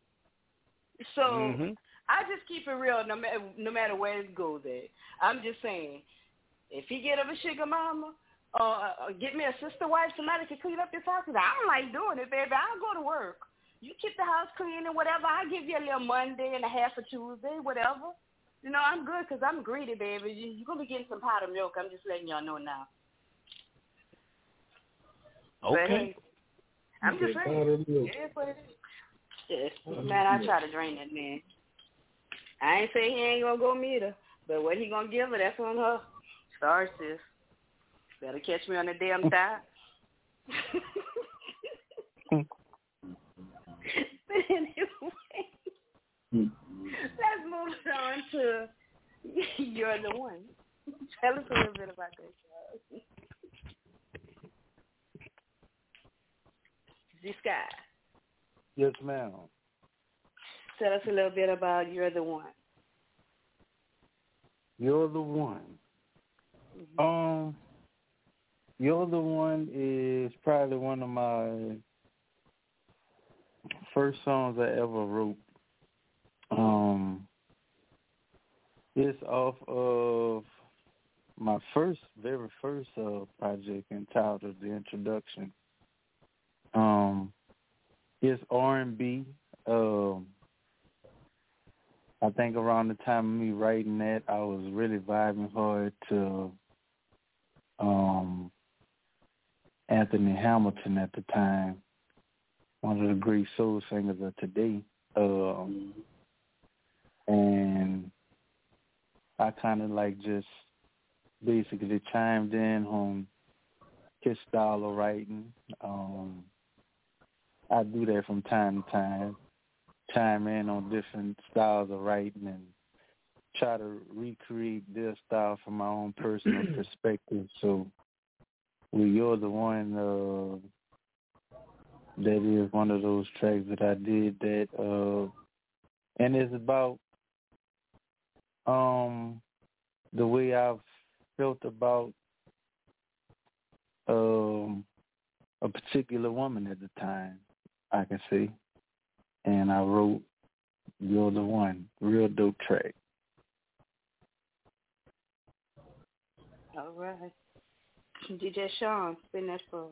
So Mhm. I just keep it real no matter no matter where it goes at. I'm just saying, if he get of a sugar mama, or uh, get me a sister wife, somebody can clean up this house. 'cause I don't like doing it, baby. I'll go to work. You keep the house clean and whatever. I give you a little Monday and a half of Tuesday, whatever. You know, I'm good 'cause I'm greedy, baby. You, you're going to be getting some powdered milk. I'm just letting y'all know now. But, Okay. hey, I'm just saying. It is what it is. Yeah. Man, I try to drain that man. I ain't say he ain't gonna go meet her, but what he gonna give her, that's on her. Sorry, sis. Better catch me on the damn thigh. but anyway, let's move on to You're the One. Tell us a little bit about this. Charles. G Sky. Yes, ma'am. Tell us a little bit about You're the One. You're the one. Um, The one is probably one of my first songs I ever wrote. Um, it's off of my first, very first uh, project entitled "The Introduction." Um, it's R and B. Um, I think around the time of me writing that, I was really vibing hard to um, Anthony Hamilton at the time, one of the great soul singers of today. Um, and I kind of like just basically chimed in on his style of writing. Um, I do that from time to time chime in on different styles of writing and try to recreate their style from my own personal perspective. So, well, you're the one uh, that is one of those tracks that I did that, uh, and it's about um, the way I've felt about um, a particular woman at the time. I can see, and I wrote "You're the One," real dope track. All right. DJ Sean, been there for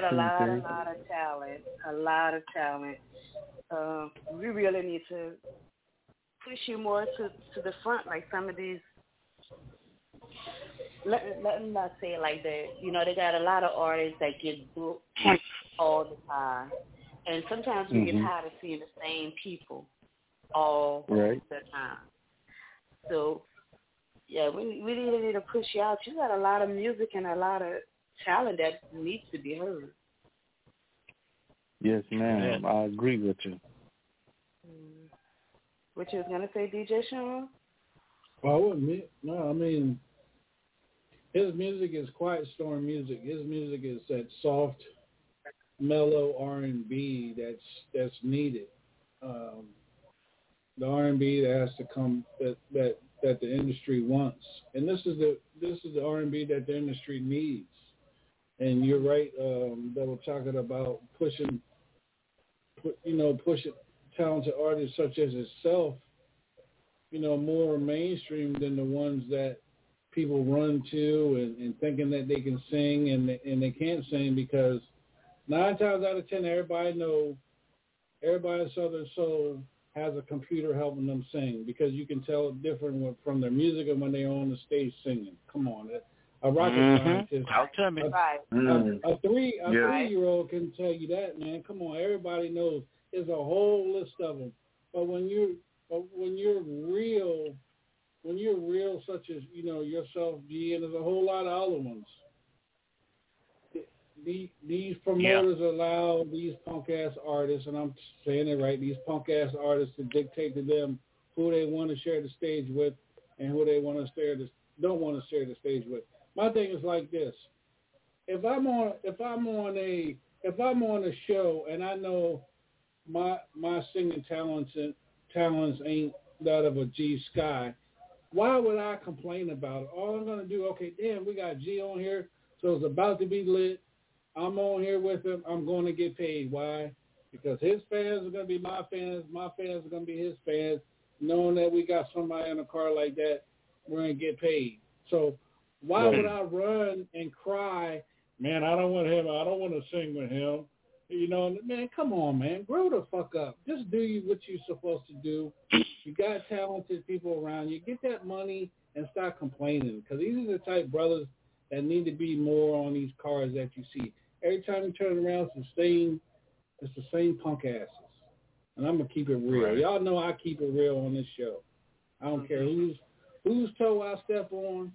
got a lot, a lot of talent, a lot of talent. Um, we really need to push you more to to the front, like some of these. Let let me not say it like that. You know, they got a lot of artists that get booked all the time, and sometimes we mm-hmm. get tired of seeing the same people all right. the time. So yeah, we we really need to push you out. You got a lot of music and a lot of talent that needs to be heard. Yes, ma'am. I agree with you. Mm-hmm. What you was gonna say, DJ Sean? Well, I wouldn't. No, I mean, his music is quiet storm music. His music is that soft, mellow R and B that's that's needed. Um, the R and B that has to come that that that the industry wants, and this is the this is the R and B that the industry needs. And you're right, um, Double Chocolate about pushing, you know, pushing talented artists such as itself, you know, more mainstream than the ones that people run to and, and thinking that they can sing and and they can't sing because nine times out of ten, everybody know, everybody in Southern Soul has a computer helping them sing because you can tell it different from their music and when they're on the stage singing. Come on, a rocket Mhm. scientist, Talk to me. a, Right. a, a three a Yeah. three year old can tell you that, man. Come on, everybody knows. There's a whole list of them. But when you're but when you're real, when you're real, such as you know yourself, G, and there's a whole lot of other ones. These, these promoters allow these punk ass artists, and I'm saying it right, these punk ass artists to dictate to them who they want to share the stage with and who they want to share the don't want to share the stage with. My thing is like this: if I'm on if I'm on a if I'm on a show and I know my my singing talents and talents ain't that of a G Sky, why would I complain about it? All I'm gonna do, okay, damn, we got G on here, so it's about to be lit. I'm on here with him. I'm going to get paid. Why? Because his fans are going to be my fans. My fans are going to be his fans. Knowing that we got somebody in a car like that, we're going to get paid. So why Right. would I run and cry, man, I don't want him. I don't want to sing with him. You know, man, come on, man. Grow the fuck up. Just do you what you're supposed to do. You got talented people around you. Get that money and stop complaining. Because these are the type brothers that need to be more on these cars that you see. Every time you turn around, it's the same, it's the same punk asses. And I'm gonna keep it real. Right. Y'all know I keep it real on this show. I don't care who's whose toe I step on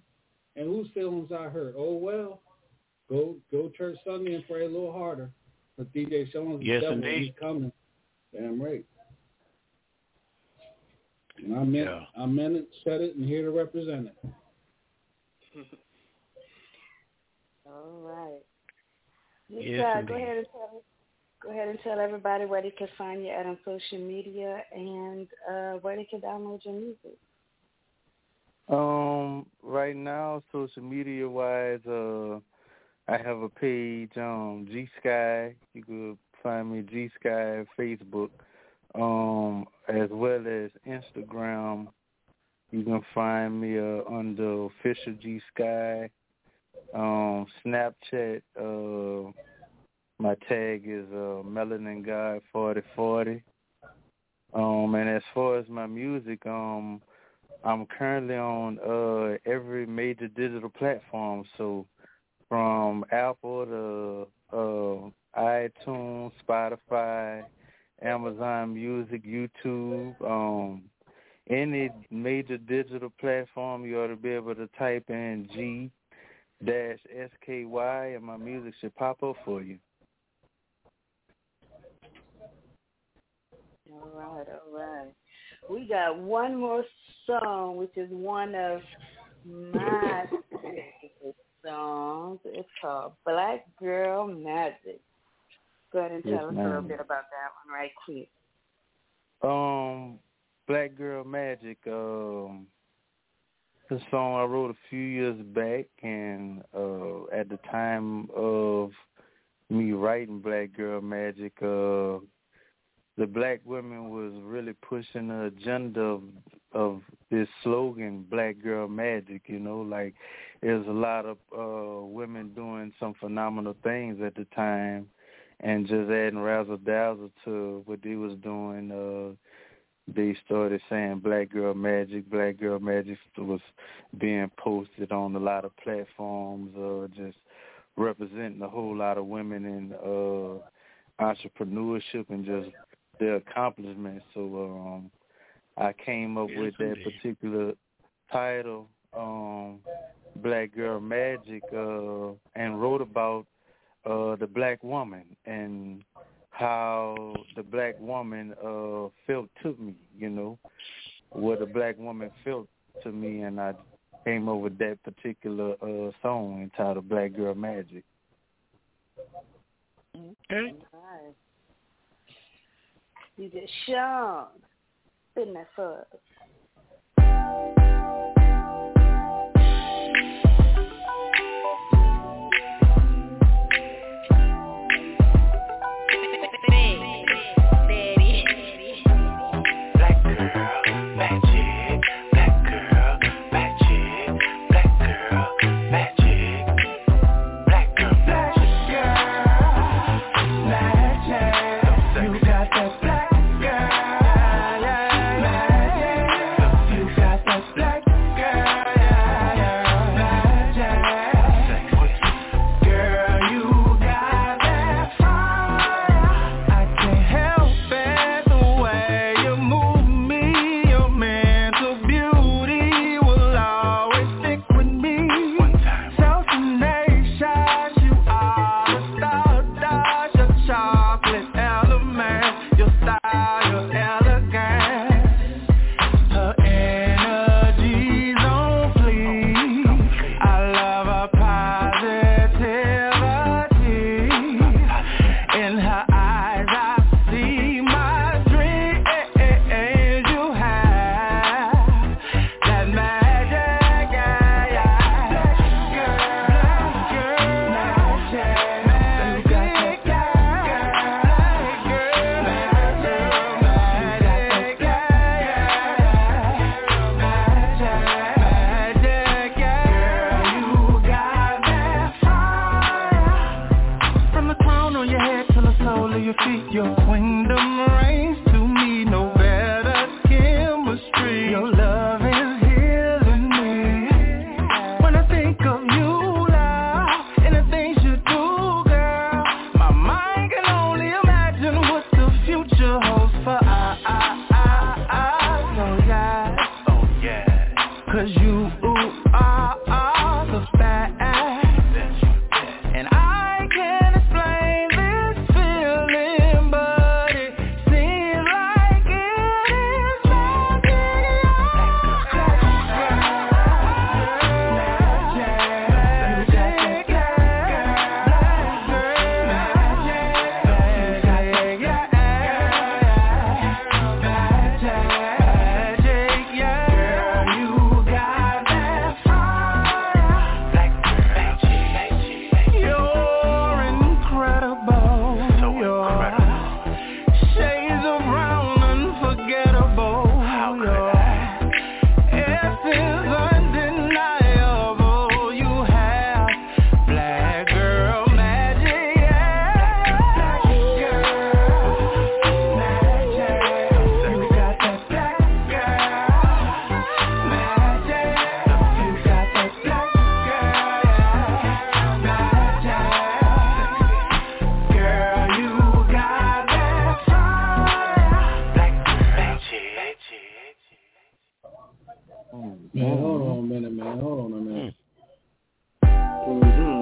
and whose feelings I hurt. Oh well, go go church Sunday and pray a little harder. But DJ Sean's the Yes, devil. indeed. He's coming. Damn right. And I meant Yeah. I meant it, said it, and here to represent it. All right. Yes, Miss, uh, go ahead and tell go ahead and tell everybody where they can find you at on social media and uh, where they can download your music. Um, right now, social media wise, uh, I have a page, um, G Sky. You could find me G Sky Facebook, um, as well as Instagram. You can find me uh, under official G Sky. Um, Snapchat, uh, my tag is uh, Melanin God forty forty. Um, and as far as my music, um, I'm currently on uh every major digital platform. So from Apple to uh iTunes, Spotify, Amazon Music, YouTube, um any major digital platform you ought to be able to type in G dash S K Y and my music should pop up for you. All right, all right. We got one more song, which is one of my songs. It's called Black Girl Magic. Go ahead and Yes, tell us a little bit about that one right quick. Um, Black Girl Magic. Um, the song I wrote a few years back, and uh, at the time of me writing Black Girl Magic, uh, the black women was really pushing the agenda of of this slogan, Black Girl Magic. You know, like there's a lot of uh, women doing some phenomenal things at the time, and just adding razzle dazzle to what they was doing. Uh, they started saying Black Girl Magic. Black Girl Magic was being posted on a lot of platforms, uh, just representing a whole lot of women in uh, entrepreneurship and just the accomplishment. So um, I came up yes, with that particular title, um, Black Girl Magic, uh, and wrote about uh, the black woman and how the black woman uh, felt to me, you know, what a black woman felt to me, and I came up with that particular uh, song entitled Black Girl Magic. Mm-hmm. Okay. You just shone. Spin that fuzz. Man, mm-hmm. hold on a minute, man. Hold on a minute. Mm-hmm.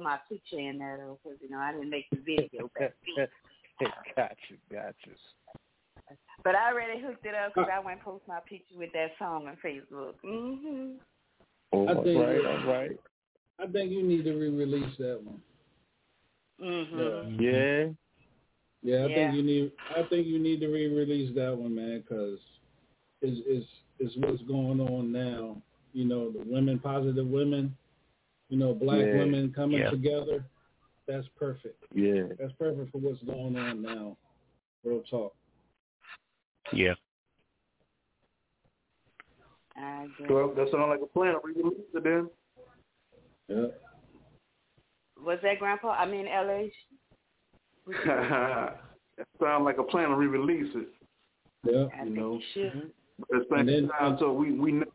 Throw my picture in there though, because you know I didn't make the video back gotcha, gotcha. But I already hooked it up because I went post my picture with that song on Facebook. Mhm. Oh, I all think- right, all right. I think you need to re-release that one. Mhm. Yeah. Yeah, I Yeah. think you need. I think you need to re-release that one, man, because is is is what's going on now. You know, the women, positive women. You know, black Yeah. women coming Yeah. together. That's perfect. Yeah. That's perfect for what's going on now. Real talk. Yeah. Well, that sounds like a plan. Re-release it then. Yeah. Was that Grandpa? I mean, LH. that sounds like a plan to re-release it. Yeah. I You think know. you should. But at the same time, so we we never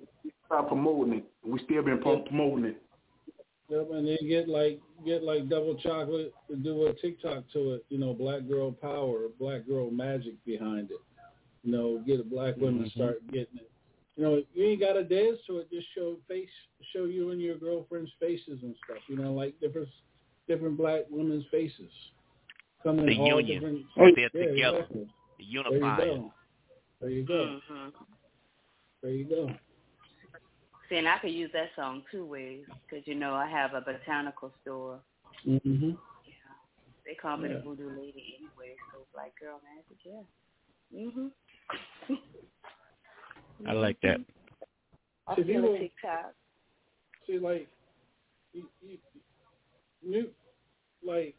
stop promoting it. We still been pro- promoting it. Yep, and then get like get like double chocolate to do a TikTok to it. You know, black girl power, black girl magic behind it. You know, get a black women Mhm. start getting it. You know, you ain't got to dance to it. Just show face, show you and your girlfriend's faces and stuff. You know, like different different black women's faces. Coming The in all union. different. They're Yeah, together. exactly. The There you go. There you go. Mhm. There you go. See, and I could use that song two ways because you know I have a botanical store. Mm-hmm. Yeah, They call me Yeah. the voodoo lady anyway, so black girl magic, yeah. Mhm. I like that. I feel will- a TikTok. See, like, you, you, you, like,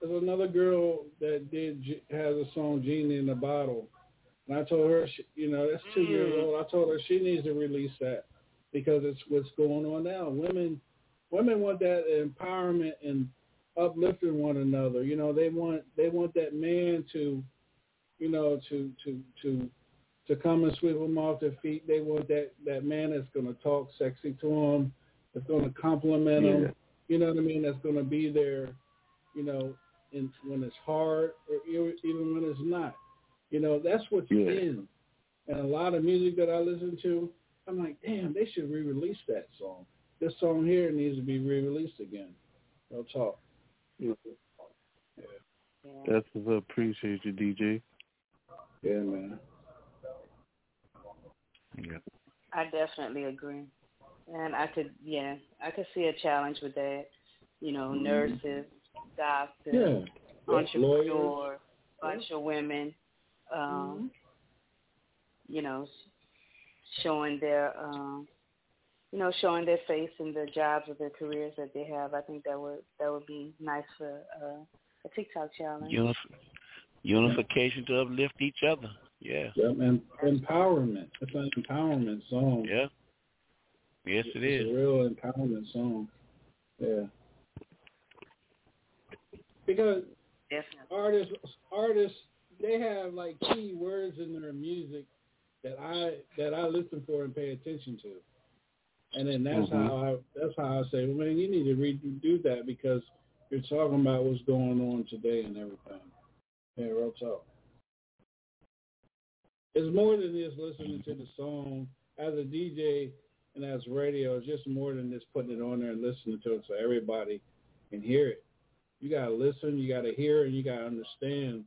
there's another girl that did has a song "Genie in the Bottle," and I told her, she, you know, that's two years Mm. old. I told her she needs to release that because it's what's going on now. Women, women want that empowerment and uplifting one another. You know, they want they want that man to, you know, to to to to come and sweep them off their feet. They want that that man that's going to talk sexy to them, that's going to compliment them. You know what I mean? That's going to be there. You know, in when it's hard or even when it's not. You know, that's what's Yeah. in. And a lot of music that I listen to, I'm like, damn, they should re-release that song. This song here needs to be re-released again. No talk. Yeah. That's what's up. Appreciate you, DJ. Yeah, man. Yeah. I definitely agree. And I could, yeah, I could see a challenge with that. You know, mm-hmm. nurses, doctors, Yeah. entrepreneur, Lawyers. bunch of women, um, you know, showing their, um, you know, showing their face in the jobs or their careers that they have. I think that would that would be nice for uh, a TikTok challenge. Unif- unification to uplift each other. Yeah. Yep, and empowerment. It's an empowerment song. Yeah. Yes, it it's is. a real empowerment song. Yeah. because Definitely. artists artists they have like key words in their music that I that I listen for and pay attention to. And then that's Mhm. how I that's how I say, well, man, you need to redo that because you're talking about what's going on today and everything. Yeah, real talk. It's more than just listening to the song as a DJ and as radio. It's just more than just putting it on there and listening to it so everybody can hear it. You gotta listen, you gotta hear, and you gotta understand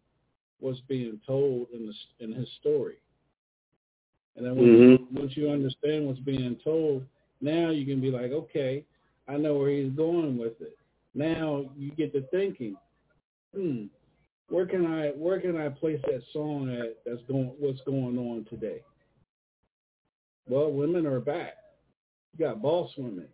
what's being told in the in his story. And then once, Mhm. once you understand what's being told, now you can be like, okay, I know where he's going with it. Now you get to thinking, hmm, where can I where can I place that song at that's going what's going on today? Well, women are back. You got boss women.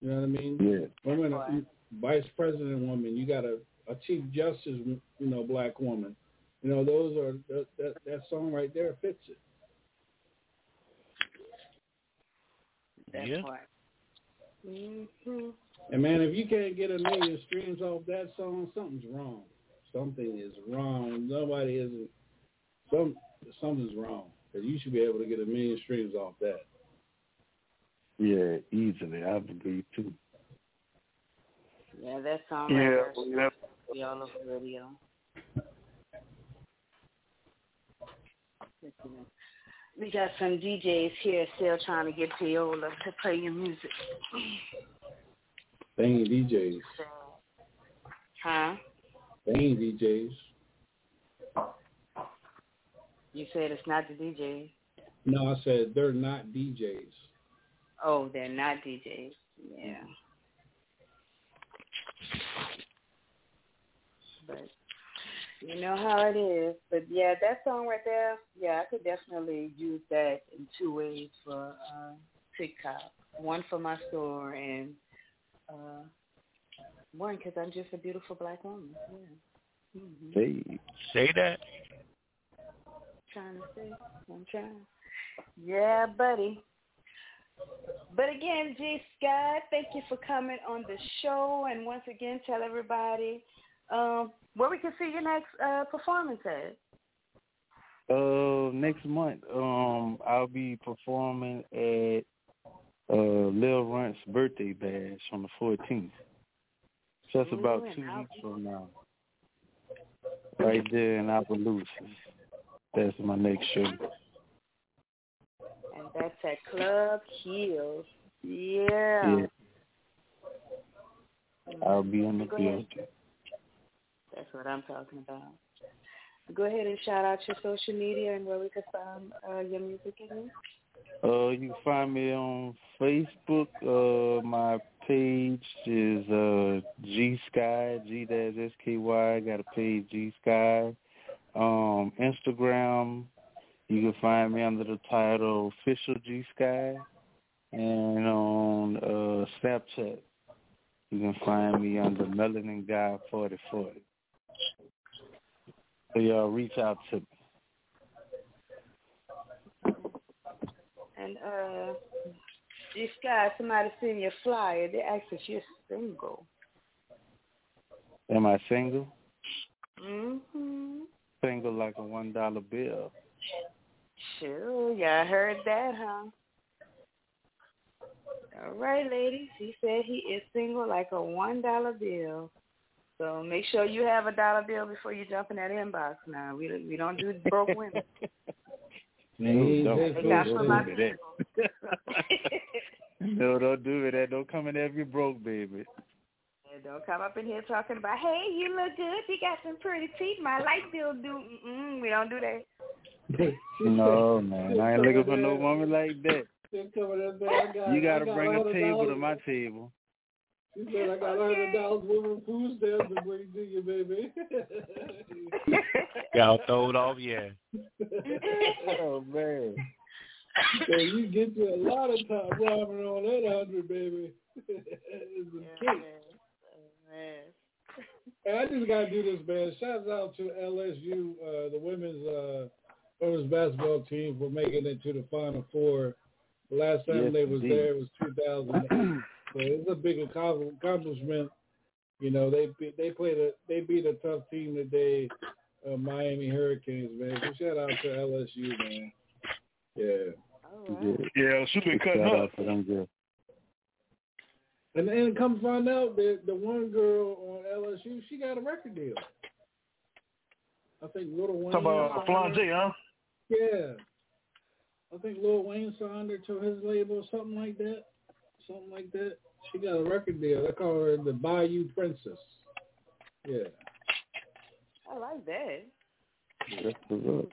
You know what I mean? Yeah. Women are vice president woman. You got a, a chief justice, you know, black woman. You know, those are that that, that song right there fits it. That's Yeah. right. Mm-hmm. And man, if you can't get a million streams off that song, something's wrong. Something is wrong. Nobody isn't. Some something's wrong. Because you should be able to get a million streams off that. Yeah, easily. I agree too. Yeah, that song Yeah, right there yeah. be all over the radio. We got some DJs here still trying to get Viola to play your music. They ain't DJs. Huh? They ain't DJs. You said it's not the DJs. No, I said they're not DJs. Oh, they're not DJs. Yeah. But you know how it is. But yeah, that song right there, yeah, I could definitely use that in two ways for uh, TikTok. One for my store and uh, one because I'm just a beautiful black woman. Yeah. hmm Hey. Say that. Trying to say, I'm trying. Yeah, buddy. But again, G Scott, thank you for coming on the show, and once again, tell everybody um, where we can see your next uh, performance at. Uh, next month, um, I'll be performing at uh Lil Runt's birthday bash on the 14th. So that's about two weeks from now. Right there in Opelousas. That's my next show. And that's at Club Hills. Yeah. Yeah. I'll be in the building. That's what I'm talking about. Go ahead and shout out your social media and where we can find uh, your music again. Uh, you can find me on Facebook. Uh, my page is uh G Sky G dash S K Y. Got a page G Sky. Um, Instagram. You can find me under the title Official G Sky, and on uh Snapchat. You can find me under Melanin Guy forty forty. So y'all reach out to me. And uh, G Sky, somebody sent you a flyer. They asked if you're single. Am I single? Mm-hmm. Single like a one dollar bill. Sure, yeah, I heard that, huh? All right, ladies. He said he is single like a one dollar bill. So make sure you have a dollar bill before you jump in that inbox. Now we we don't do broke women. Hey, don't, don't, don't do that. no, don't do me that. Don't come in there if you broke, baby. And don't come up in here talking about, hey, you look good. You got some pretty teeth. My light bill do. Mm-mm, we don't do that. No, man. I ain't looking for no woman like that. You gotta bring a table to my table. She said, I got a hundred dollars worth of food stamps to bring to you, baby. Y'all throw it off, yeah. oh man. So you get you a lot of top ramen on that hundred, baby. it's a cake. Hey, I just gotta do this, man. Shouts out to LSU, uh, the women's uh, women's basketball team for making it to the Final Four. The last time Yes, they was indeed. there was 2000. so it's a big accomplishment You know, they they played a they beat a tough team today, uh, Miami Hurricanes, man. So shout out to LSU, man. Yeah. Yeah, she been cutting Shout up. out to them girls. And then come find out that the one girl on LSU, she got a record deal. I think Lil Wayne. Talk about signed Flan her. J, huh? Yeah. I think Lil Wayne signed her to his label or something like that. Something like that. She got a record deal. They call her the Bayou Princess. Yeah. I like that. That's what's up.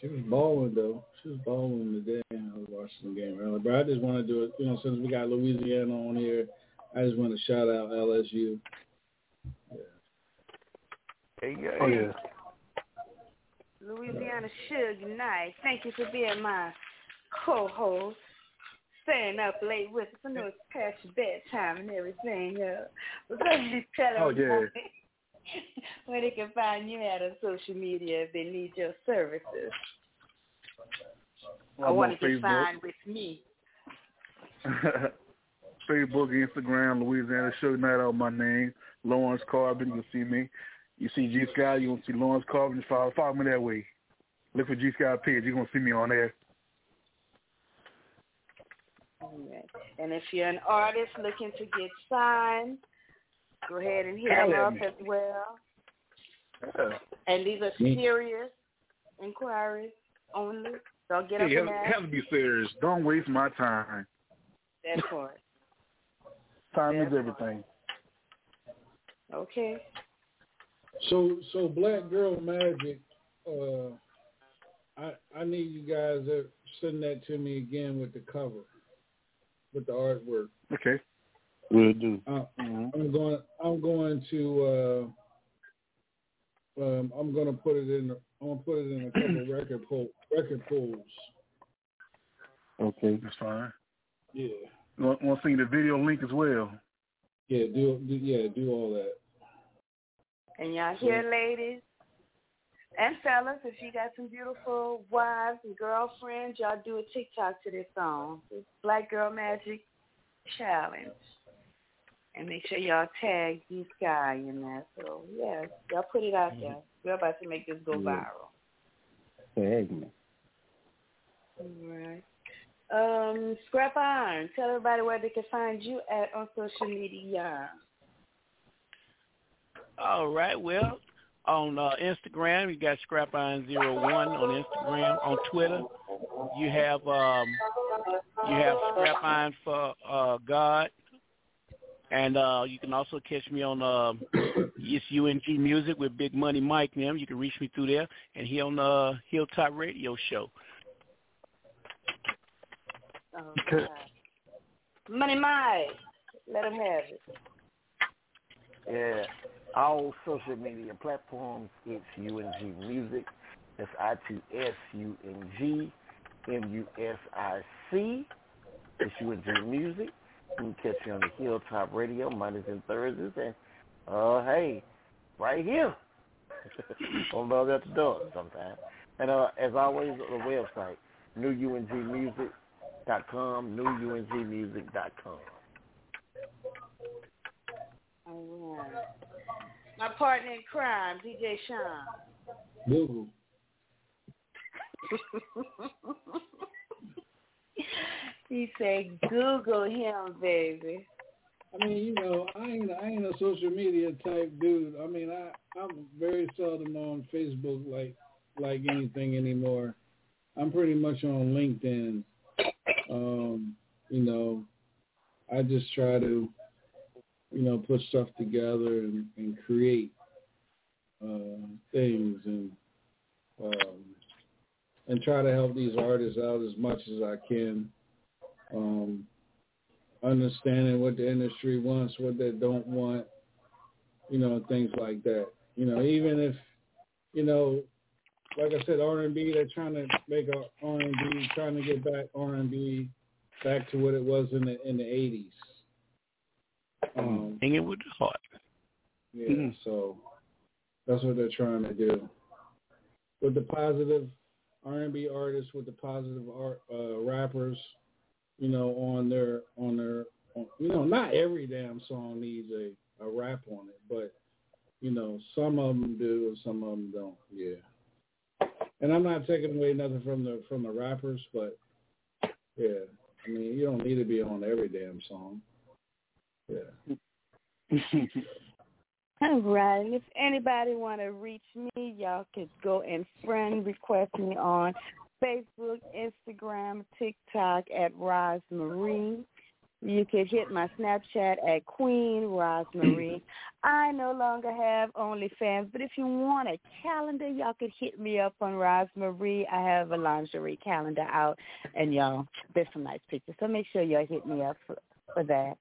She was balling though. She was balling today. I was watching the game earlier. But I just want to do it, you know, since we got Louisiana on here, I just want to shout out LSU. Hey, yeah. Oh yeah. Louisiana Suge Knight. Thank you for being my co-host. Staying up late with us. I know it's past your bedtime and everything. Uh, but please tell Oh, everybody yeah. where they can find you at on social media if they need your services. I want to get signed with me. Facebook, Instagram, Louisiana Suge Knight out my name. Lawrence Carbon, you can see me. You see G Sky, you gonna see Lawrence Carbon, follow follow me that way. Look for G Sky page, you're gonna see me on there. Alright. And if you're an artist looking to get signed, go ahead and hit Holler them up as well. Yeah. And these are Me. serious inquiries only. Don't get up Hey, in have, that. have to be serious. Don't waste my time. That part. Time is everything. Okay. So so Black Girl Magic, uh I I need you guys to send that to me again with the cover. With the artwork. Okay. Will do. Uh, Mm-hmm. I'm going. I'm going to. Uh, um, I'm going to put it in. I'm going to put it in a couple record pool, record pools. Okay. That's fine. Yeah. Want to see the video link as well? Yeah. Do, do. Yeah. Do all that. And y'all hear, ladies and fellas, if you got some beautiful wives and girlfriends, y'all do a TikTok to this song. It's Black Girl Magic Challenge. And make sure y'all tag D Sky in that. So yeah, y'all put it out there. We're about to make this go viral. Tag me. All right. Um, Scrap Iron, tell everybody where they can find you at on social media. All right. Well, on uh, Instagram, you got Scrap Iron Zero One on Instagram. On Twitter, you have um, you have Scrap Iron for uh, God, and uh, you can also catch me on um, it's UNG Music with Big Money Mike. Them you can reach me through there, and he on the Hilltop Radio Show. Okay. Money Mike, let him have it. Yeah. All social media platforms, it's UNG Music. That's I-T-S-U-N-G, M-U-S-I-C. It's UNG Music. You can catch you on the Hilltop Radio Mondays and Thursdays. And, uh, hey, right here. on the other at the door sometimes. And uh, as always, the website, newungmusic.com, newungmusic.com. All right. My partner in crime, DJ Sean. Google. he said, Google him, baby. I mean, you know, I ain't I ain't a social media type dude. I mean, I I'm very seldom on Facebook like like anything anymore. I'm pretty much on LinkedIn. Um, you know, I just try to, you know, put stuff together and, and create uh, things and um, and try to help these artists out as much as I can. Um, understanding what the industry wants, what they don't want, you know, things like that. You know, even if, you know, like I said, R and B, they're trying to make a R and B, trying to get back R and B back to what it was in the in the eighties. Um, Hanging with the heart. yeah, so that's what they're trying to do. With the positive R and B artists, with the positive art uh, rappers, you know, on their on their you know, not every damn song needs a, a rap on it, but you know, some of them do and some of them don't. Yeah. And I'm not taking away nothing from the from the rappers, but yeah, I mean, you don't need to be on every damn song. Yeah. All right. And if anybody want to reach me, y'all could go and friend request me on Facebook, Instagram, TikTok at Rosemarie. You can hit my Snapchat at Queen Rosemarie. I no longer have OnlyFans, but if you want a calendar, y'all could hit me up on Rosemarie. I have a lingerie calendar out, and y'all, there's some nice pictures. So make sure y'all hit me up for, for that.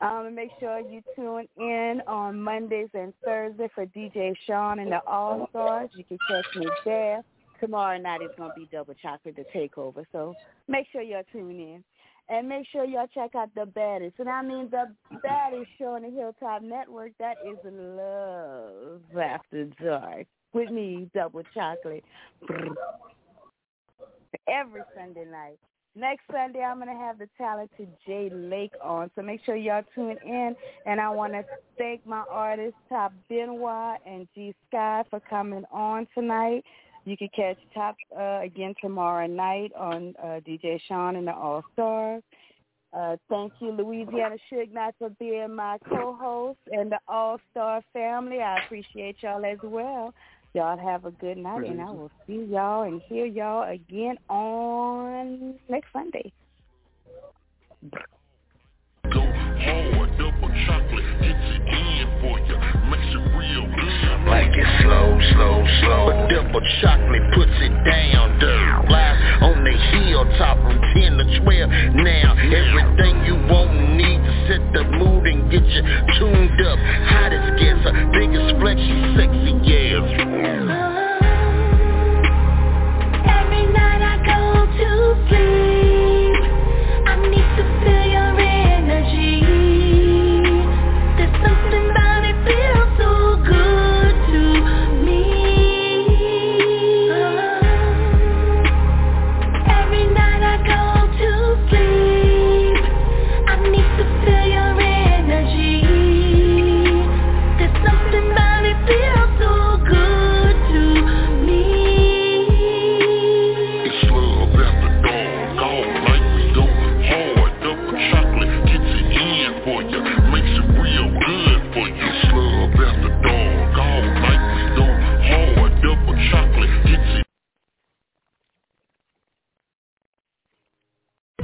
Um, and make sure you tune in on Mondays and Thursdays for DJ Sean and the All Stars. You can catch me there. Tomorrow night is going to be Double Chocolate the Takeover. So make sure y'all tune in. And make sure y'all check out the baddest. And I mean the baddest show on the Hilltop Network. That is Love After Dark. With me, Double Chocolate. Every Sunday night. Next Sunday, I'm going to have the talented Jay Lake on. So make sure y'all tune in. And I want to thank my artists, Top Benoit and G Sky, for coming on tonight. You can catch Top uh, again tomorrow night on uh, DJ Sean and the All Stars. Uh, thank you, Louisiana Suge Knight, for being my co-host and the All Star family. I appreciate y'all as well. Y'all have a good night, and I will see y'all and hear y'all again on next Sunday. Go hard, Like it slow, slow, slow. But double chocolate puts it down, down. Live on the hilltop from 10 to 12. Now, everything you and need to set the mood and get you tuned up. Hottest gets her, biggest flex, she sexy, yeah. Every night I go to sleep,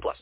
plus.